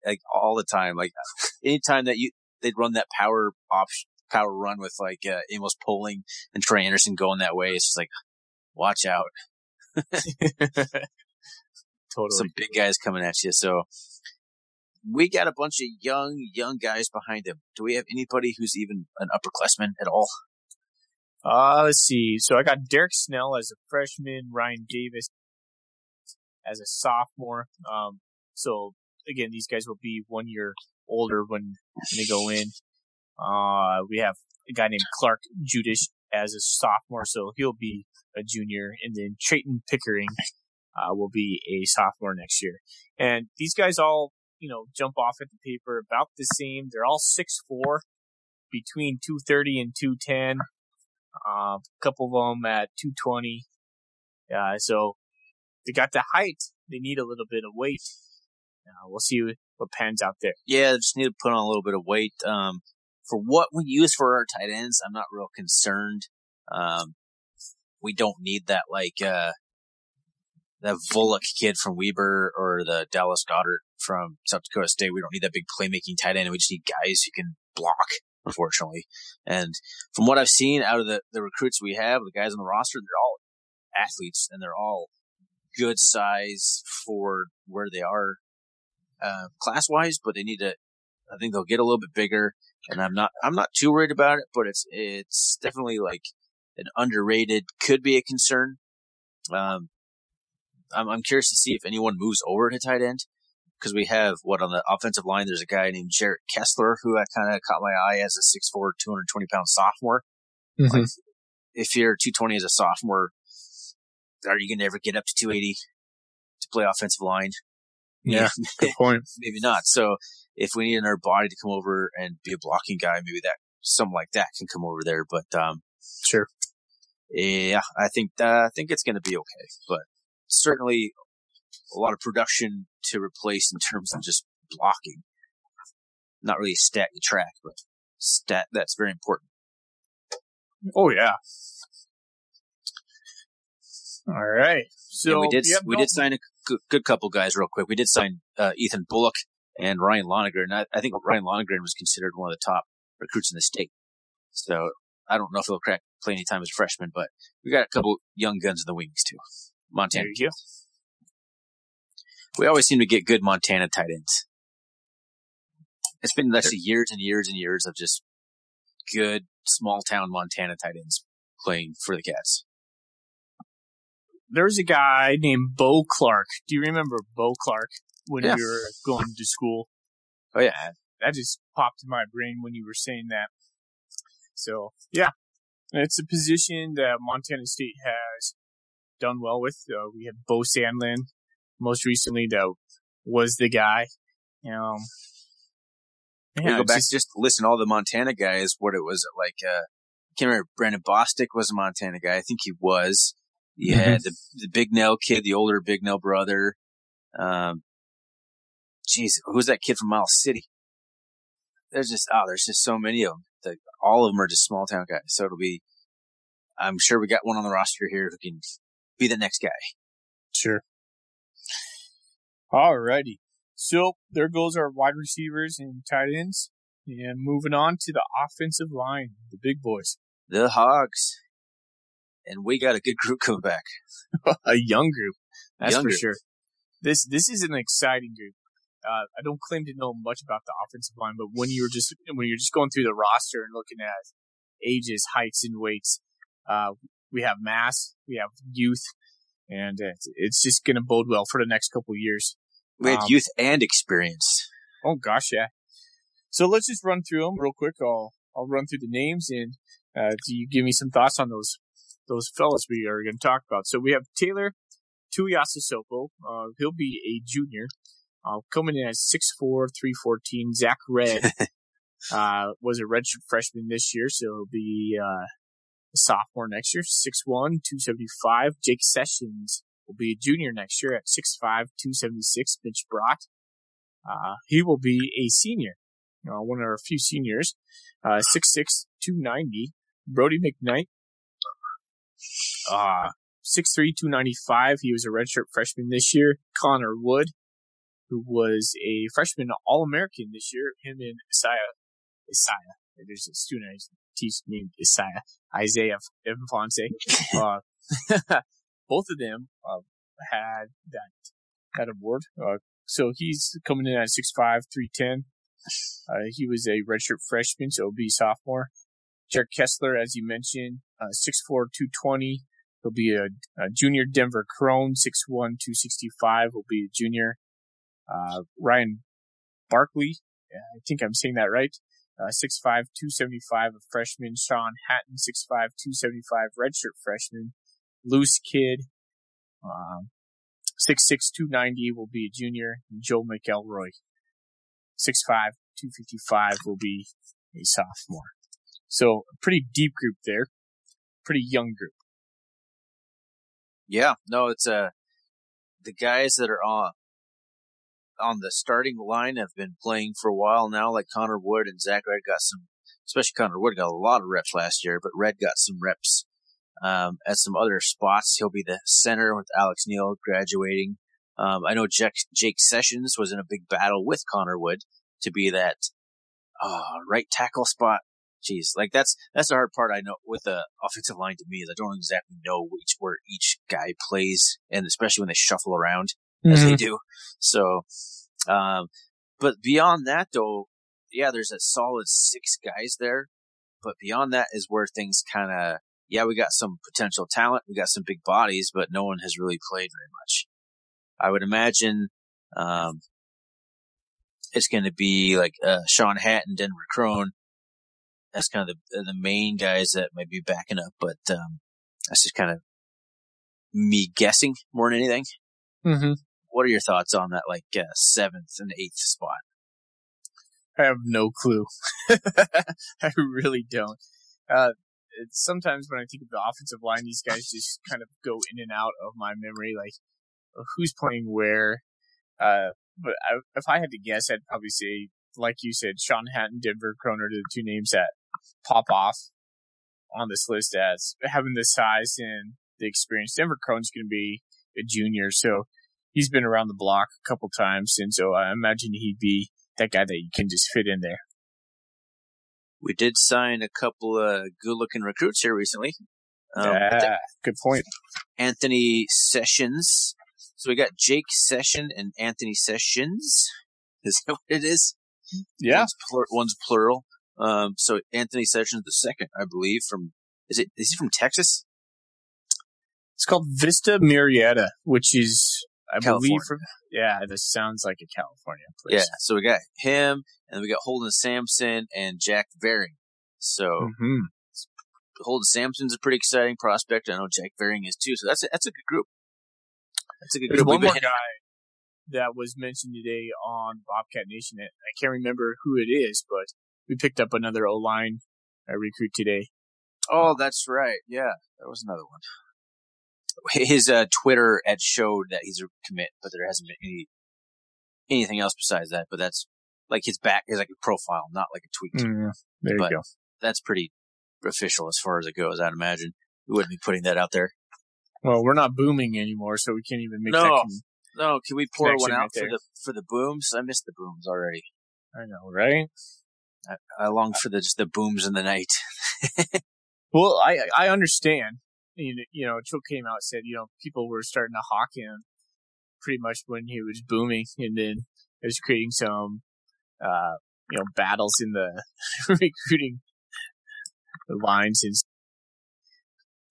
like all the time. Like anytime that you they'd run that power option, power run with like uh, Amos Poling and Troy Andersen going that way. It's just like, watch out. totally. Some big guys coming at you. So we got a bunch of young, young guys behind him. Do we have anybody who's even an upperclassman at all? Uh, let's see. So I got Derek Snell as a freshman, Ryan Davis as a sophomore. Um, so again, these guys will be one year older when, when they go in. Uh, we have a guy named Clark Judish as a sophomore, so he'll be a junior. And then Trayton Pickering, uh, will be a sophomore next year. And these guys all, you know, jump off at the paper about the same. They're all six four, between 230 and 210. Uh, a couple of them at 220. Uh, so they got the height. They need a little bit of weight. Uh, we'll see what pans out there. Yeah, just need to put on a little bit of weight. Um, for what we use for our tight ends, I'm not real concerned. Um, we don't need that like, uh, that Volek kid from Weber or the Dallas Goedert from South Dakota State. We don't need that big playmaking tight end. We just need guys who can block unfortunately. And from what I've seen out of the, the recruits we have, the guys on the roster, they're all athletes and they're all good size for where they are uh, class wise, but they need to. I think they'll get a little bit bigger, and I'm not. I'm not too worried about it, but it's it's definitely like an underrated. Could be a concern. Um, I'm, I'm curious to see if anyone moves over to tight end because we have what on the offensive line. There's a guy named Jarrett Kessler who I kind of caught my eye as a 6'4", 220 pound sophomore. Mm-hmm. Like, if you're 220 as a sophomore, are you going to ever get up to 280 to play offensive line? Yeah, good point. maybe not. So if we need another body to come over and be a blocking guy, maybe that something like that can come over there. But um, sure. Yeah, I think uh, I think it's going to be okay. But certainly a lot of production to replace in terms of just blocking. Not really a stat you track, but stat that's very important. Oh yeah. All right. So yeah, we did we did sign a good, good, couple guys real quick. We did sign uh, Ethan Bullock and Ryan Lonergan. I, I think Ryan Lonergan was considered one of the top recruits in the state. So I don't know if he'll crack play any time as a freshman, but we got a couple young guns in the wings too. Montana. There you go. We always seem to get good Montana tight ends. It's been actually years and years and years of just good small town Montana tight ends playing for the Cats. There's a guy named Bo Clark. Do you remember Bo Clark when Yeah. we were going to school? Oh yeah, That just popped in my brain when you were saying that. So yeah, it's a position that Montana State has done well with. Uh, we had Beau Sandland most recently that was the guy. Um, we yeah, go back just- just listen all the Montana guys. What it was like? Uh, I can't remember. Brandon Bostic was a Montana guy. I think he was. You Mm-hmm. the the Big Nell kid, the older Big Nell brother. Um, jeez, who's that kid from Miles City? There's just oh, there's just so many of them. The, all of them are just small town guys. So it'll be. I'm sure we got one on the roster here who can be the next guy. Sure. Alrighty. So there goes our wide receivers and tight ends. And moving on to the offensive line, the big boys. The Hogs, and we got a good group coming back. a young group. That's Young for group. sure. This this is an exciting group. Uh, I don't claim to know much about the offensive line, but when you're just when you're just going through the roster and looking at ages, heights, and weights, uh, we have mass, we have youth, and it's, it's just going to bode well for the next couple of years. We had Um, youth and experience. Oh gosh, yeah. So let's just run through them real quick. I'll I'll run through the names and uh, do you give me some thoughts on those those fellas we are going to talk about? So we have Taylor Tuiasosopo. Uh, he'll be a junior, uh, coming in at 6'4", 314. Zach Red uh, was a redshirt freshman this year, so he'll be uh, a sophomore next year. 6'1", 275. Jake Sessions will be a junior next year at 6'5", 276. Mitch Brott. Uh, he will be a senior, uh, one of our few seniors, uh, 6'6", 290. Brody McKnight, uh, 6'3", 295. He was a redshirt freshman this year. Connor Wood, who was a freshman All-American this year. Him and Isaiah, Isaiah. There's a student I teach named Isaiah, Isaiah Ifanse. uh, both of them, uh, had that, that award. Uh, so he's coming in at 6'5", 310. Uh, he was a redshirt freshman, so he'll be sophomore. Jared Kessler, as you mentioned, uh, 6'4", 220. He'll be a, a junior. Denver Crone, 6'1", 265. Will be a junior. Uh, Ryan Barkley, I think I'm saying that right. Uh, 6'5", 275, a freshman. Sean Hatton, 6'5", 275, redshirt freshman. Loose kid, um, 6'6", 290 will be a junior. Joe McElroy, 6'5", 255 will be a sophomore. So a pretty deep group there. Pretty young group. Yeah, no, it's uh the guys that are on on the starting line have been playing for a while now, like Connor Wood and Zach Red got some, especially Connor Wood got a lot of reps last year, but Red got some reps um, at some other spots. He'll be the center with Alex Neal graduating. Um, I know Jake, Jake Sessions was in a big battle with Connor Wood to be that uh, right tackle spot. Jeez, like that's that's the hard part. I know with the offensive line to me is I don't exactly know which where each guy plays, and especially when they shuffle around as they do. So, um, but beyond that though, yeah, there's a solid six guys there. But beyond that is where things kind of, yeah, we got some potential talent, we got some big bodies, but no one has really played very much. I would imagine, um, it's going to be like uh, Sean Hatton, Denver Crone. That's kind of the the main guys that might be backing up, but um, that's just kind of me guessing more than anything. Mm-hmm. What are your thoughts on that, like uh, seventh and eighth spot? I have no clue. I really don't. Uh, it's, sometimes when I think of the offensive line, these guys just kind of go in and out of my memory, like uh, who's playing where. Uh, but I, if I had to guess, I'd probably say, like you said, Sean Hatton, Denver Croner, the two names that pop off on this list as having the size and the experience. Denver Crone's going to be a junior, so he's been around the block a couple times, and so I imagine he'd be that guy that you can just fit in there. We did sign a couple of good-looking recruits here recently. Um, yeah, good point. Anthony Sessions. So we got Jake Session and Anthony Sessions. Is that what it is? Yeah. One's, plur- one's plural. Um, so Anthony Sessions the second, I believe, from is it is he from Texas? It's called Vista Murrieta, which is I California. believe from yeah, this sounds like a California place. Yeah. So we got him, and we got Holden Sampson and Jack Varing. So mm-hmm. Holden Sampson's a pretty exciting prospect. I know Jack Varing is too. So that's a, that's a good group. That's a good There's group. one more guy that was mentioned today on Bobcat Nation. I can't remember who it is, but we picked up another O line uh, recruit today. Oh, that's right. Yeah, that was another one. His uh, Twitter had showed that he's a commit, but there hasn't been any anything else besides that. But that's like his back is like a profile, not like a tweet. Mm, there But- you go. That's pretty official as far as it goes. I'd imagine we wouldn't be putting that out there. Well, we're not booming anymore, so we can't even make No. that. Con- No, can we pour one out right for the for the booms? I missed the booms already. I know, right? I, I long for the just the booms in the night. Well, I I understand. You know, Choate came out said, you know, people were starting to hawk him pretty much when he was booming, and then it was creating some, uh, you know, battles in the recruiting lines. And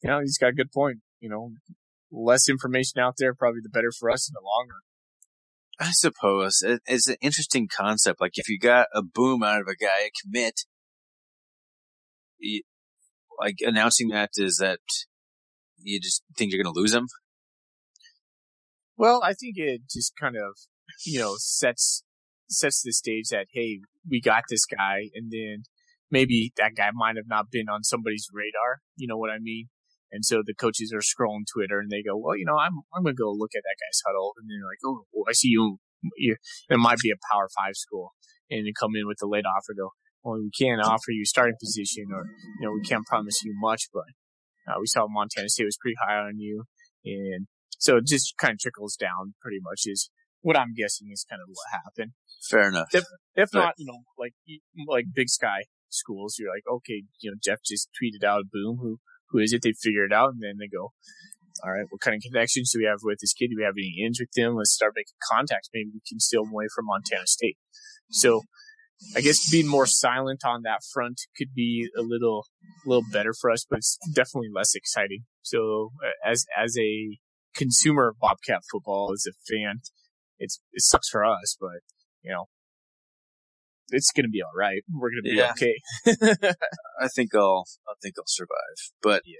you know, he's got a good point. You know, less information out there, probably the better for us in the long run. I suppose it, it's an interesting concept. Like if you got a boom out of a guy, a commit, like announcing that is that you just think you're going to lose him. Well, I think it just kind of, you know, sets sets the stage that hey, we got this guy, and then maybe that guy might have not been on somebody's radar. You know what I mean? And so the coaches are scrolling Twitter and they go, well, you know, I'm I'm gonna go look at that guy's huddle, and they're like, oh, well, I see you. you it might be a Power Five school, and you come in with a late offer, go, well, we can't offer you starting position, or you know, we can't promise you much, but uh, we saw Montana State was pretty high on you, and so it just kind of trickles down pretty much is what I'm guessing is kind of what happened. Fair enough. If Right. not, you know, like like Big Sky schools, you're like, okay, you know, Jeff just tweeted out, boom, who who is it? They figure it out, and then they go, all right, what kind of connections do we have with this kid? Do we have any ins with them? Let's start making contacts. Maybe we can steal him away from Montana State. So. I guess being more silent on that front could be a little, little better for us, but it's definitely less exciting. So, as as a consumer of Bobcat football, as a fan, it's it sucks for us, but you know, it's gonna be all right. We're gonna be Yeah. okay. I think I'll I think I'll survive. But Yeah.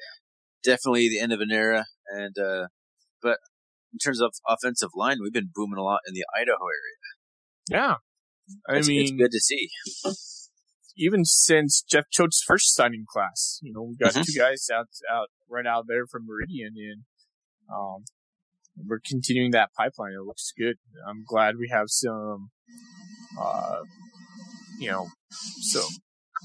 definitely the end of an era. And uh, but in terms of offensive line, we've been booming a lot in the Idaho area. Yeah, I It's, mean, it's good to see. even since Jeff Choate's first signing class, you know, we got Mhm. two guys out out right out there from Meridian, and um, we're continuing that pipeline. It looks good. I'm glad we have some, uh, you know, so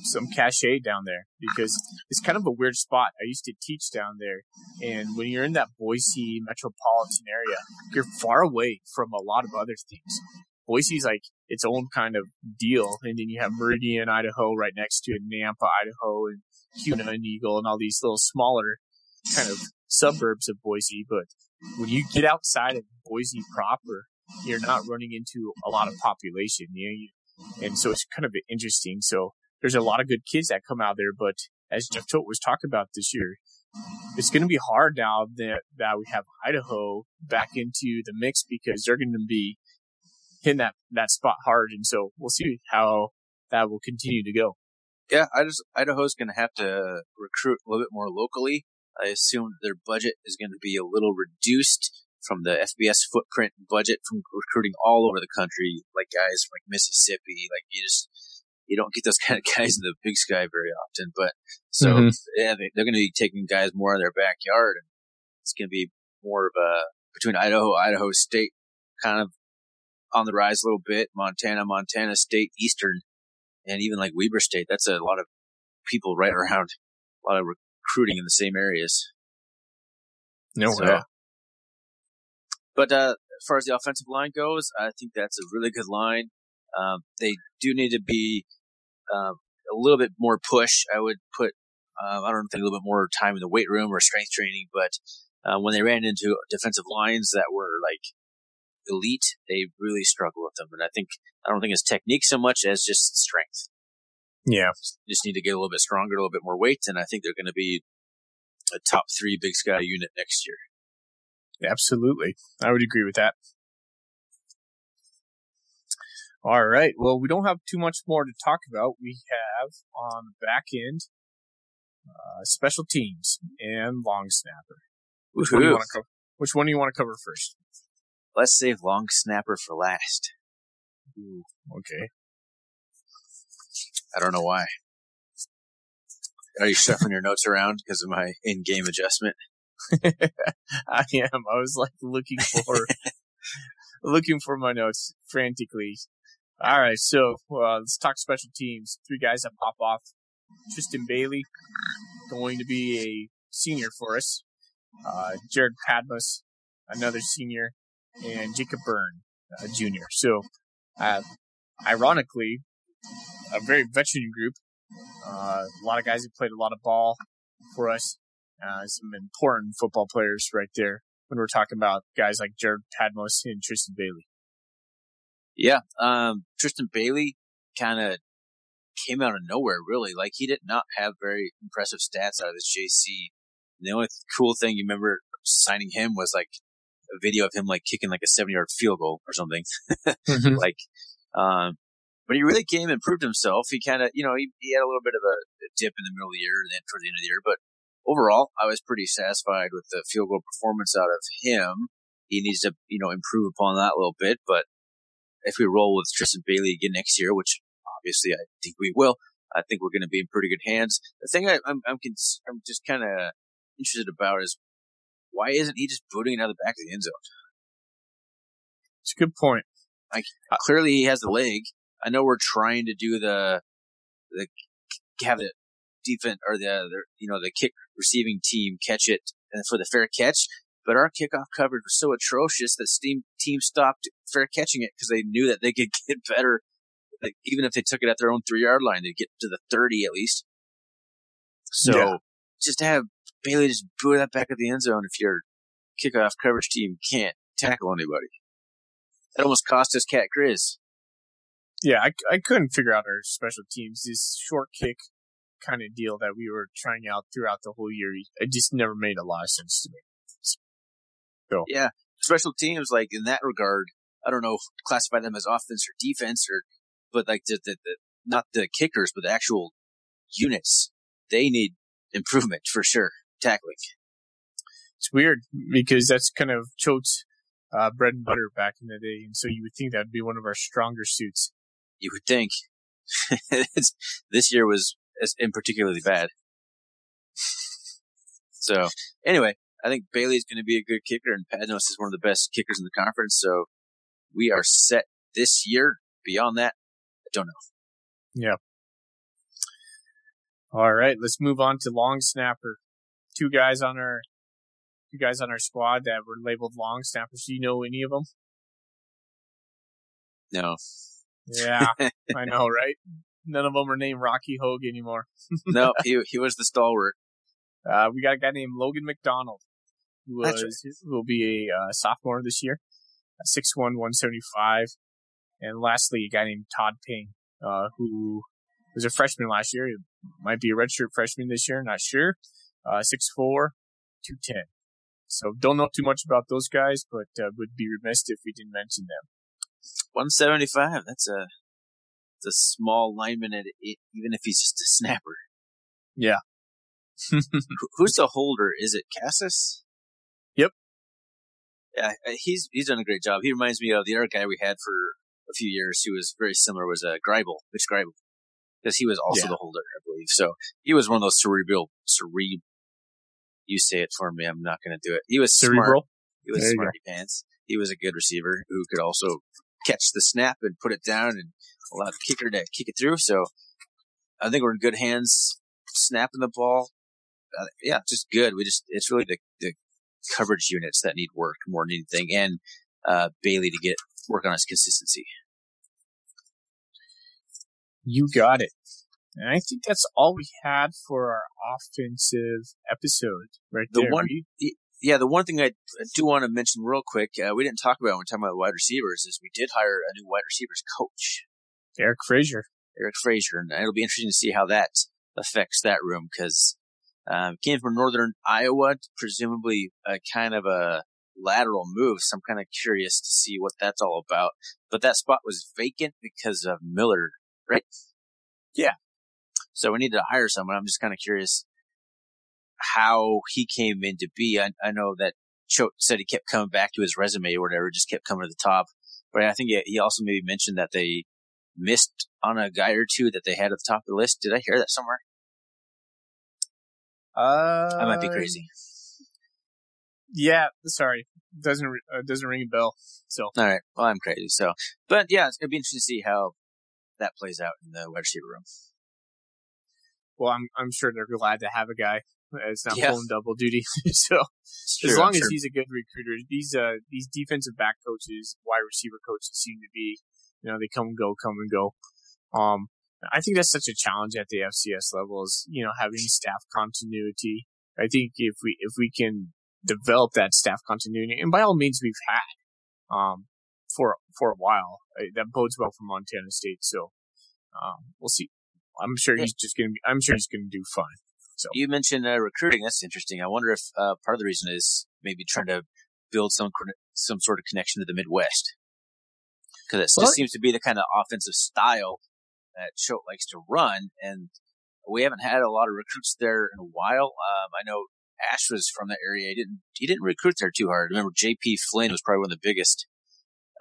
some cachet down there because it's kind of a weird spot. I used to teach down there, and when you're in that Boise metropolitan area, you're far away from a lot of other things. Boise's like its own kind of deal, and then you have Meridian, Idaho, right next to it, Nampa, Idaho, and Kuna and Eagle, and all these little smaller kind of suburbs of Boise. But when you get outside of Boise proper, you're not running into a lot of population, you know, you, and so it's kind of interesting. So there's a lot of good kids that come out there, but as Jeff Choate was talking about this year, it's going to be hard now that that we have Idaho back into the mix because they're going to be hitting that that spot hard, and so we'll see how that will continue to go. Yeah, I just Idaho's going to have to recruit a little bit more locally. I assume their budget is going to be a little reduced from the FBS footprint and budget from recruiting all over the country, like guys from like Mississippi. Like you just you don't get those kind of guys in the Big Sky very often. But so Mhm. yeah, they, they're going to be taking guys more in their backyard, and it's going to be more of a between Idaho, Idaho State, kind of on the rise a little bit. Montana, Montana State, Eastern, and even like Weber State. That's a lot of people right around, a lot of recruiting in the same areas. No So- But uh, as far as the offensive line goes, I think that's a really good line. Um, they do need to be a a little bit more push. I would put, uh, I don't think a little bit more time in the weight room or strength training, but uh, when they ran into defensive lines that were like elite, they really struggle with them. And I think I don't think it's technique so much as just strength. Yeah, just need to get a little bit stronger, a little bit more weight, and I think they're going to be a top three Big Sky unit next year. Absolutely, I would agree with that. All right. Well, we don't have too much more to talk about. We have on the back end uh, special teams and long snapper. Which one, do you want to cover? Which one do you want to cover first? Let's save long snapper for last. Ooh, okay. I don't know why. Are you shuffling your notes around because of my in-game adjustment? I am. I was like looking for looking for my notes frantically. All right, so uh, let's talk special teams. Three guys that pop off. Tristan Bailey, going to be a senior for us. Uh, Jared Padmos, another senior, and Jacob Byrne, a junior. So, uh, ironically, a very veteran group. Uh, a lot of guys who played a lot of ball for us. Uh, some important football players right there when we're talking about guys like Jared Padmos and Tristan Bailey. Yeah, um, Tristan Bailey kind of came out of nowhere, really. Like he did not have very impressive stats out of this JC. And the only cool thing you remember signing him was like a video of him like kicking like a seven yard field goal or something. mm-hmm. Like, um, but he really came and proved himself. He kind of, you know, he, he had a little bit of a, a dip in the middle of the year and then toward the end of the year, but overall, I was pretty satisfied with the field goal performance out of him. He needs to, you know, improve upon that a little bit, but if we roll with Tristan Bailey again next year, which obviously I think we will, I think we're going to be in pretty good hands. The thing I, am I'm, cons- I'm just kind of interested about is why isn't he just booting it out of the back of the end zone? It's a good point. Like uh, clearly he has the leg. I know we're trying to do the the have the defense or the, uh, the you know the kick receiving team catch it uh, for the fair catch, but our kickoff coverage was so atrocious that Steam team stopped fair catching it because they knew that they could get better. Like, even if they took it at their own three yard line, they'd get to the 30 at least. So yeah. just to have Bailey just boot that back at the end zone if your kickoff coverage team can't tackle anybody. That almost cost us Cat Grizz. Yeah, I, I couldn't figure out our special teams. This short kick kind of deal that we were trying out throughout the whole year, it just never made a lot of sense to me. So yeah, special teams like in that regard, I don't know, classify them as offense or defense or, but like the, the, the not the kickers, but the actual units, they need improvement for sure. Tackling. It's weird because that's kind of Choate's uh, bread and butter back in the day, and so you would think that'd be one of our stronger suits. You would think. this year was in particularly bad. So anyway, I think Bailey is going to be a good kicker, and Padmos is one of the best kickers in the conference. So we are set this year. Beyond that, I don't know. Yeah. All right, let's move on to long snapper. Two guys on our two guys on our squad that were labeled long snappers. Do you know any of them? No. Yeah, I know, right? None of them are named Rocky Hogue anymore. no, he he was the stalwart. Uh, we got a guy named Logan McDonald who was right. will be a uh, sophomore this year, six one one seventy five, and lastly a guy named Todd Ping, uh, who was a freshman last year. He might be a redshirt freshman this year, not sure. Uh, six four, two ten. So don't know too much about those guys, but uh, would be remiss if we didn't mention them. 175. That's a a small lineman at even if he's just a snapper. Yeah. Who's the holder? Is it Kassis? Yep. Yeah, uh, he's he's done a great job. He reminds me of the other guy we had for a few years who was very similar was uh, Greibel, Mitch Greibel, because he was also yeah. the holder, I believe. So he was one of those cerebral, cerebral. You say it for me. I'm not going to do it. He was cerebral. Smart. He was smarty pants. He was a good receiver who could also catch the snap and put it down and allow the kicker to kick it through. So I think we're in good hands snapping the ball. Uh, yeah, just good. We just, it's really the, the coverage units that need work more than anything, and uh, Bailey to get work on his consistency. You got it. And I think that's all we had for our offensive episode right The there. one- We- Yeah, the one thing I I do want to mention real quick, uh, we didn't talk about when we're talking about wide receivers, is we did hire a new wide receivers coach, Eric Frazier. Eric Frazier, and it'll be interesting to see how that affects that room because um, came from northern Iowa, presumably a kind of a lateral move. So I'm kind of curious to see what that's all about. But that spot was vacant because of Miller, right? Yeah. So we need to hire someone. I'm just kind of curious how he came into be. I, I know that Choate said he kept coming back to his resume or whatever, just kept coming to the top. But I think he- he also maybe mentioned that they missed on a guy or two that they had at the top of the list. Did I hear that somewhere? Uh, I might be crazy. Yeah, sorry, doesn't uh, doesn't ring a bell. So All right. Well, I'm crazy. So, but yeah, it's gonna be interesting to see how that plays out in the wide receiver room. well, I'm I'm sure they're glad to have a guy. It's not Yeah. pulling double duty. so It's as long I'm as sure. he's a good recruiter, these uh these defensive back coaches, wide receiver coaches seem to be, you know, they come and go, come and go. Um, I think that's such a challenge at the FCS level is you know having staff continuity. I think if we if we can develop that staff continuity, and by all means we've had, um, for for a while, uh, that bodes well for Montana State. So, um, we'll see. I'm sure he's just gonna be. I'm sure he's gonna do fine. So you mentioned uh, recruiting. That's interesting. I wonder if uh, part of the reason is maybe trying to build some some sort of connection to the Midwest because it Well- just seems to be the kind of offensive style that Choate likes to run, and we haven't had a lot of recruits there in a while. Um, I know Ash was from that area. He didn't he didn't recruit there too hard. Remember, J.P. Flynn was probably one of the biggest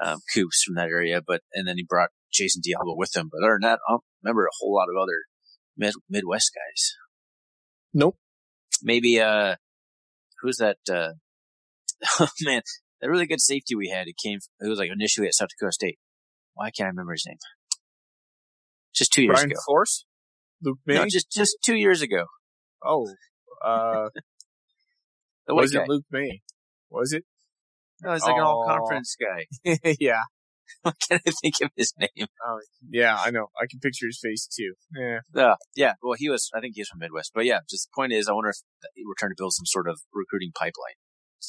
um, coups from that area, but and then he brought Jason Diablo with him. But other than that, I don't remember a whole lot of other mid- Midwest guys Nope. maybe uh who's that uh oh man that really good safety we had it came it was like initially at south dakota state why can't i remember his name just two years Brian ago Force, Luke May. no just just two years ago oh, uh, was guy it Luke May? Was it? no it's like an all Oh. conference guy yeah. why can't i think of his name Oh, yeah, I know. I can picture his face too. Yeah. uh, yeah well he was i think he's from midwest but yeah just the point is i wonder if we're trying to build some sort of recruiting pipeline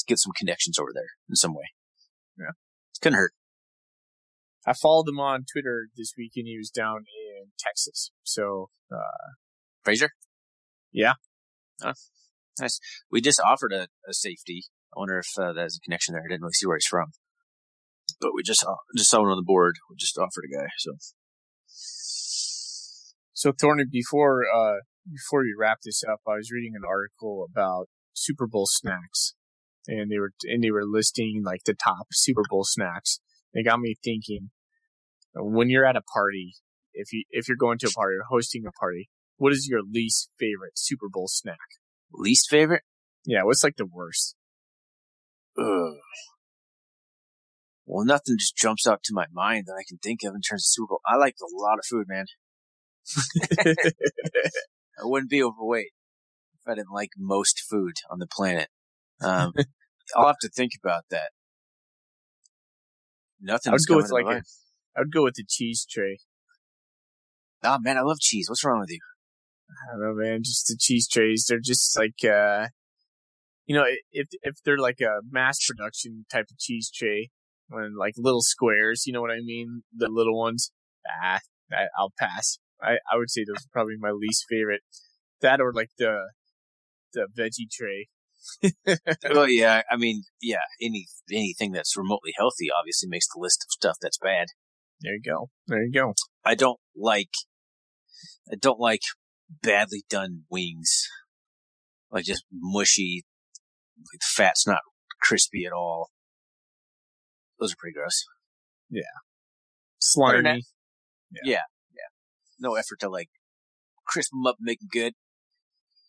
get some connections over there in some way Yeah. it couldn't hurt I followed him on Twitter this week and he was down in Texas. So, uh, frazier Yeah. Oh, nice. We just offered a, a safety. I wonder if uh, there's a connection there. I didn't really see where he's from, but we just uh, just saw one on the board. We just offered a guy. So so Thorny, before, uh, before we wrap this up, I was reading an article about Super Bowl snacks and they were, and they were listing like the top Super Bowl snacks. They got me thinking when you're at a party, if you, if you're going to a party or hosting a party, what is your least favorite Super Bowl snack? least favorite. Yeah. What's like the worst? Ugh. Well, nothing just jumps out to my mind that I can think of in terms of Super Bowl. I like a lot of food, man. I wouldn't be overweight if I didn't like most food on the planet. Um, I'll have to think about that. Nothing. I would go with like a, I would go with the cheese tray. Oh man, I love cheese. What's wrong with you? I don't know, man. Just the cheese trays. They're just like, uh, you know, if if they're like a mass production type of cheese tray, when like little squares, you know what I mean? The little ones. Ah, I, I'll pass. I I would say those are probably my least favorite. That or like the the veggie tray. well, yeah. I mean, yeah. Any anything that's remotely healthy obviously makes the list of stuff that's bad. There you go. There you go. I don't like. I don't like badly done wings, like just mushy. Like the fat's not crispy at all. Those are pretty gross. Yeah. Slimy. Internet. Yeah. yeah. Yeah. No effort to like crisp them up, and make them good.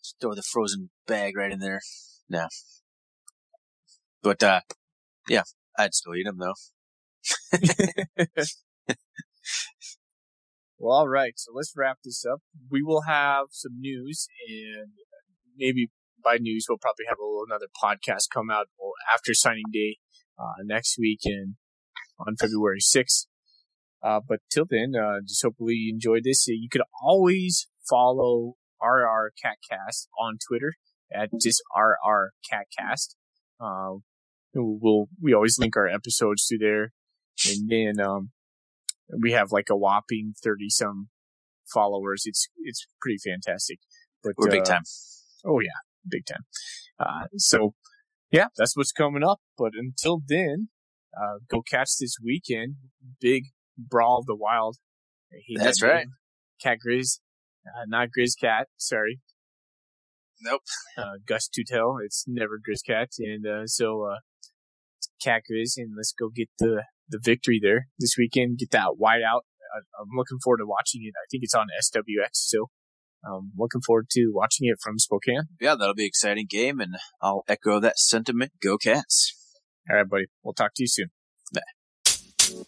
Just throw the frozen bag right in there. No. But uh, yeah, I'd still eat them though. Well, all right. So let's wrap this up. We will have some news, and maybe by news we'll probably have a little, another podcast come out after signing day uh, next week and on February sixth. Uh, but till then, uh, just hopefully you enjoyed this. You could always follow RR Catcast on Twitter at just RR Catcast. Uh, we'll, we always link our episodes to there. And then, um, we have like a whopping 30 some followers. It's, it's pretty fantastic. But, We're big uh, time. Oh yeah, big time. Uh, so yeah, that's what's coming up. But until then, uh, go catch this weekend. Big brawl of the wild. That's that right. Cat Grizz, uh, not Grizz Cat. Sorry. Nope. Uh, Gus Tutel. It's never Grizz Cat. And, uh, so, uh, Cat Grizz and let's go get the, the victory there this weekend. Get that white out. I, I'm looking forward to watching it. I think it's on SWX. So, um, looking forward to watching it from Spokane. Yeah, that'll be an exciting game, and I'll echo that sentiment. Go Cats. All right, buddy. We'll talk to you soon. You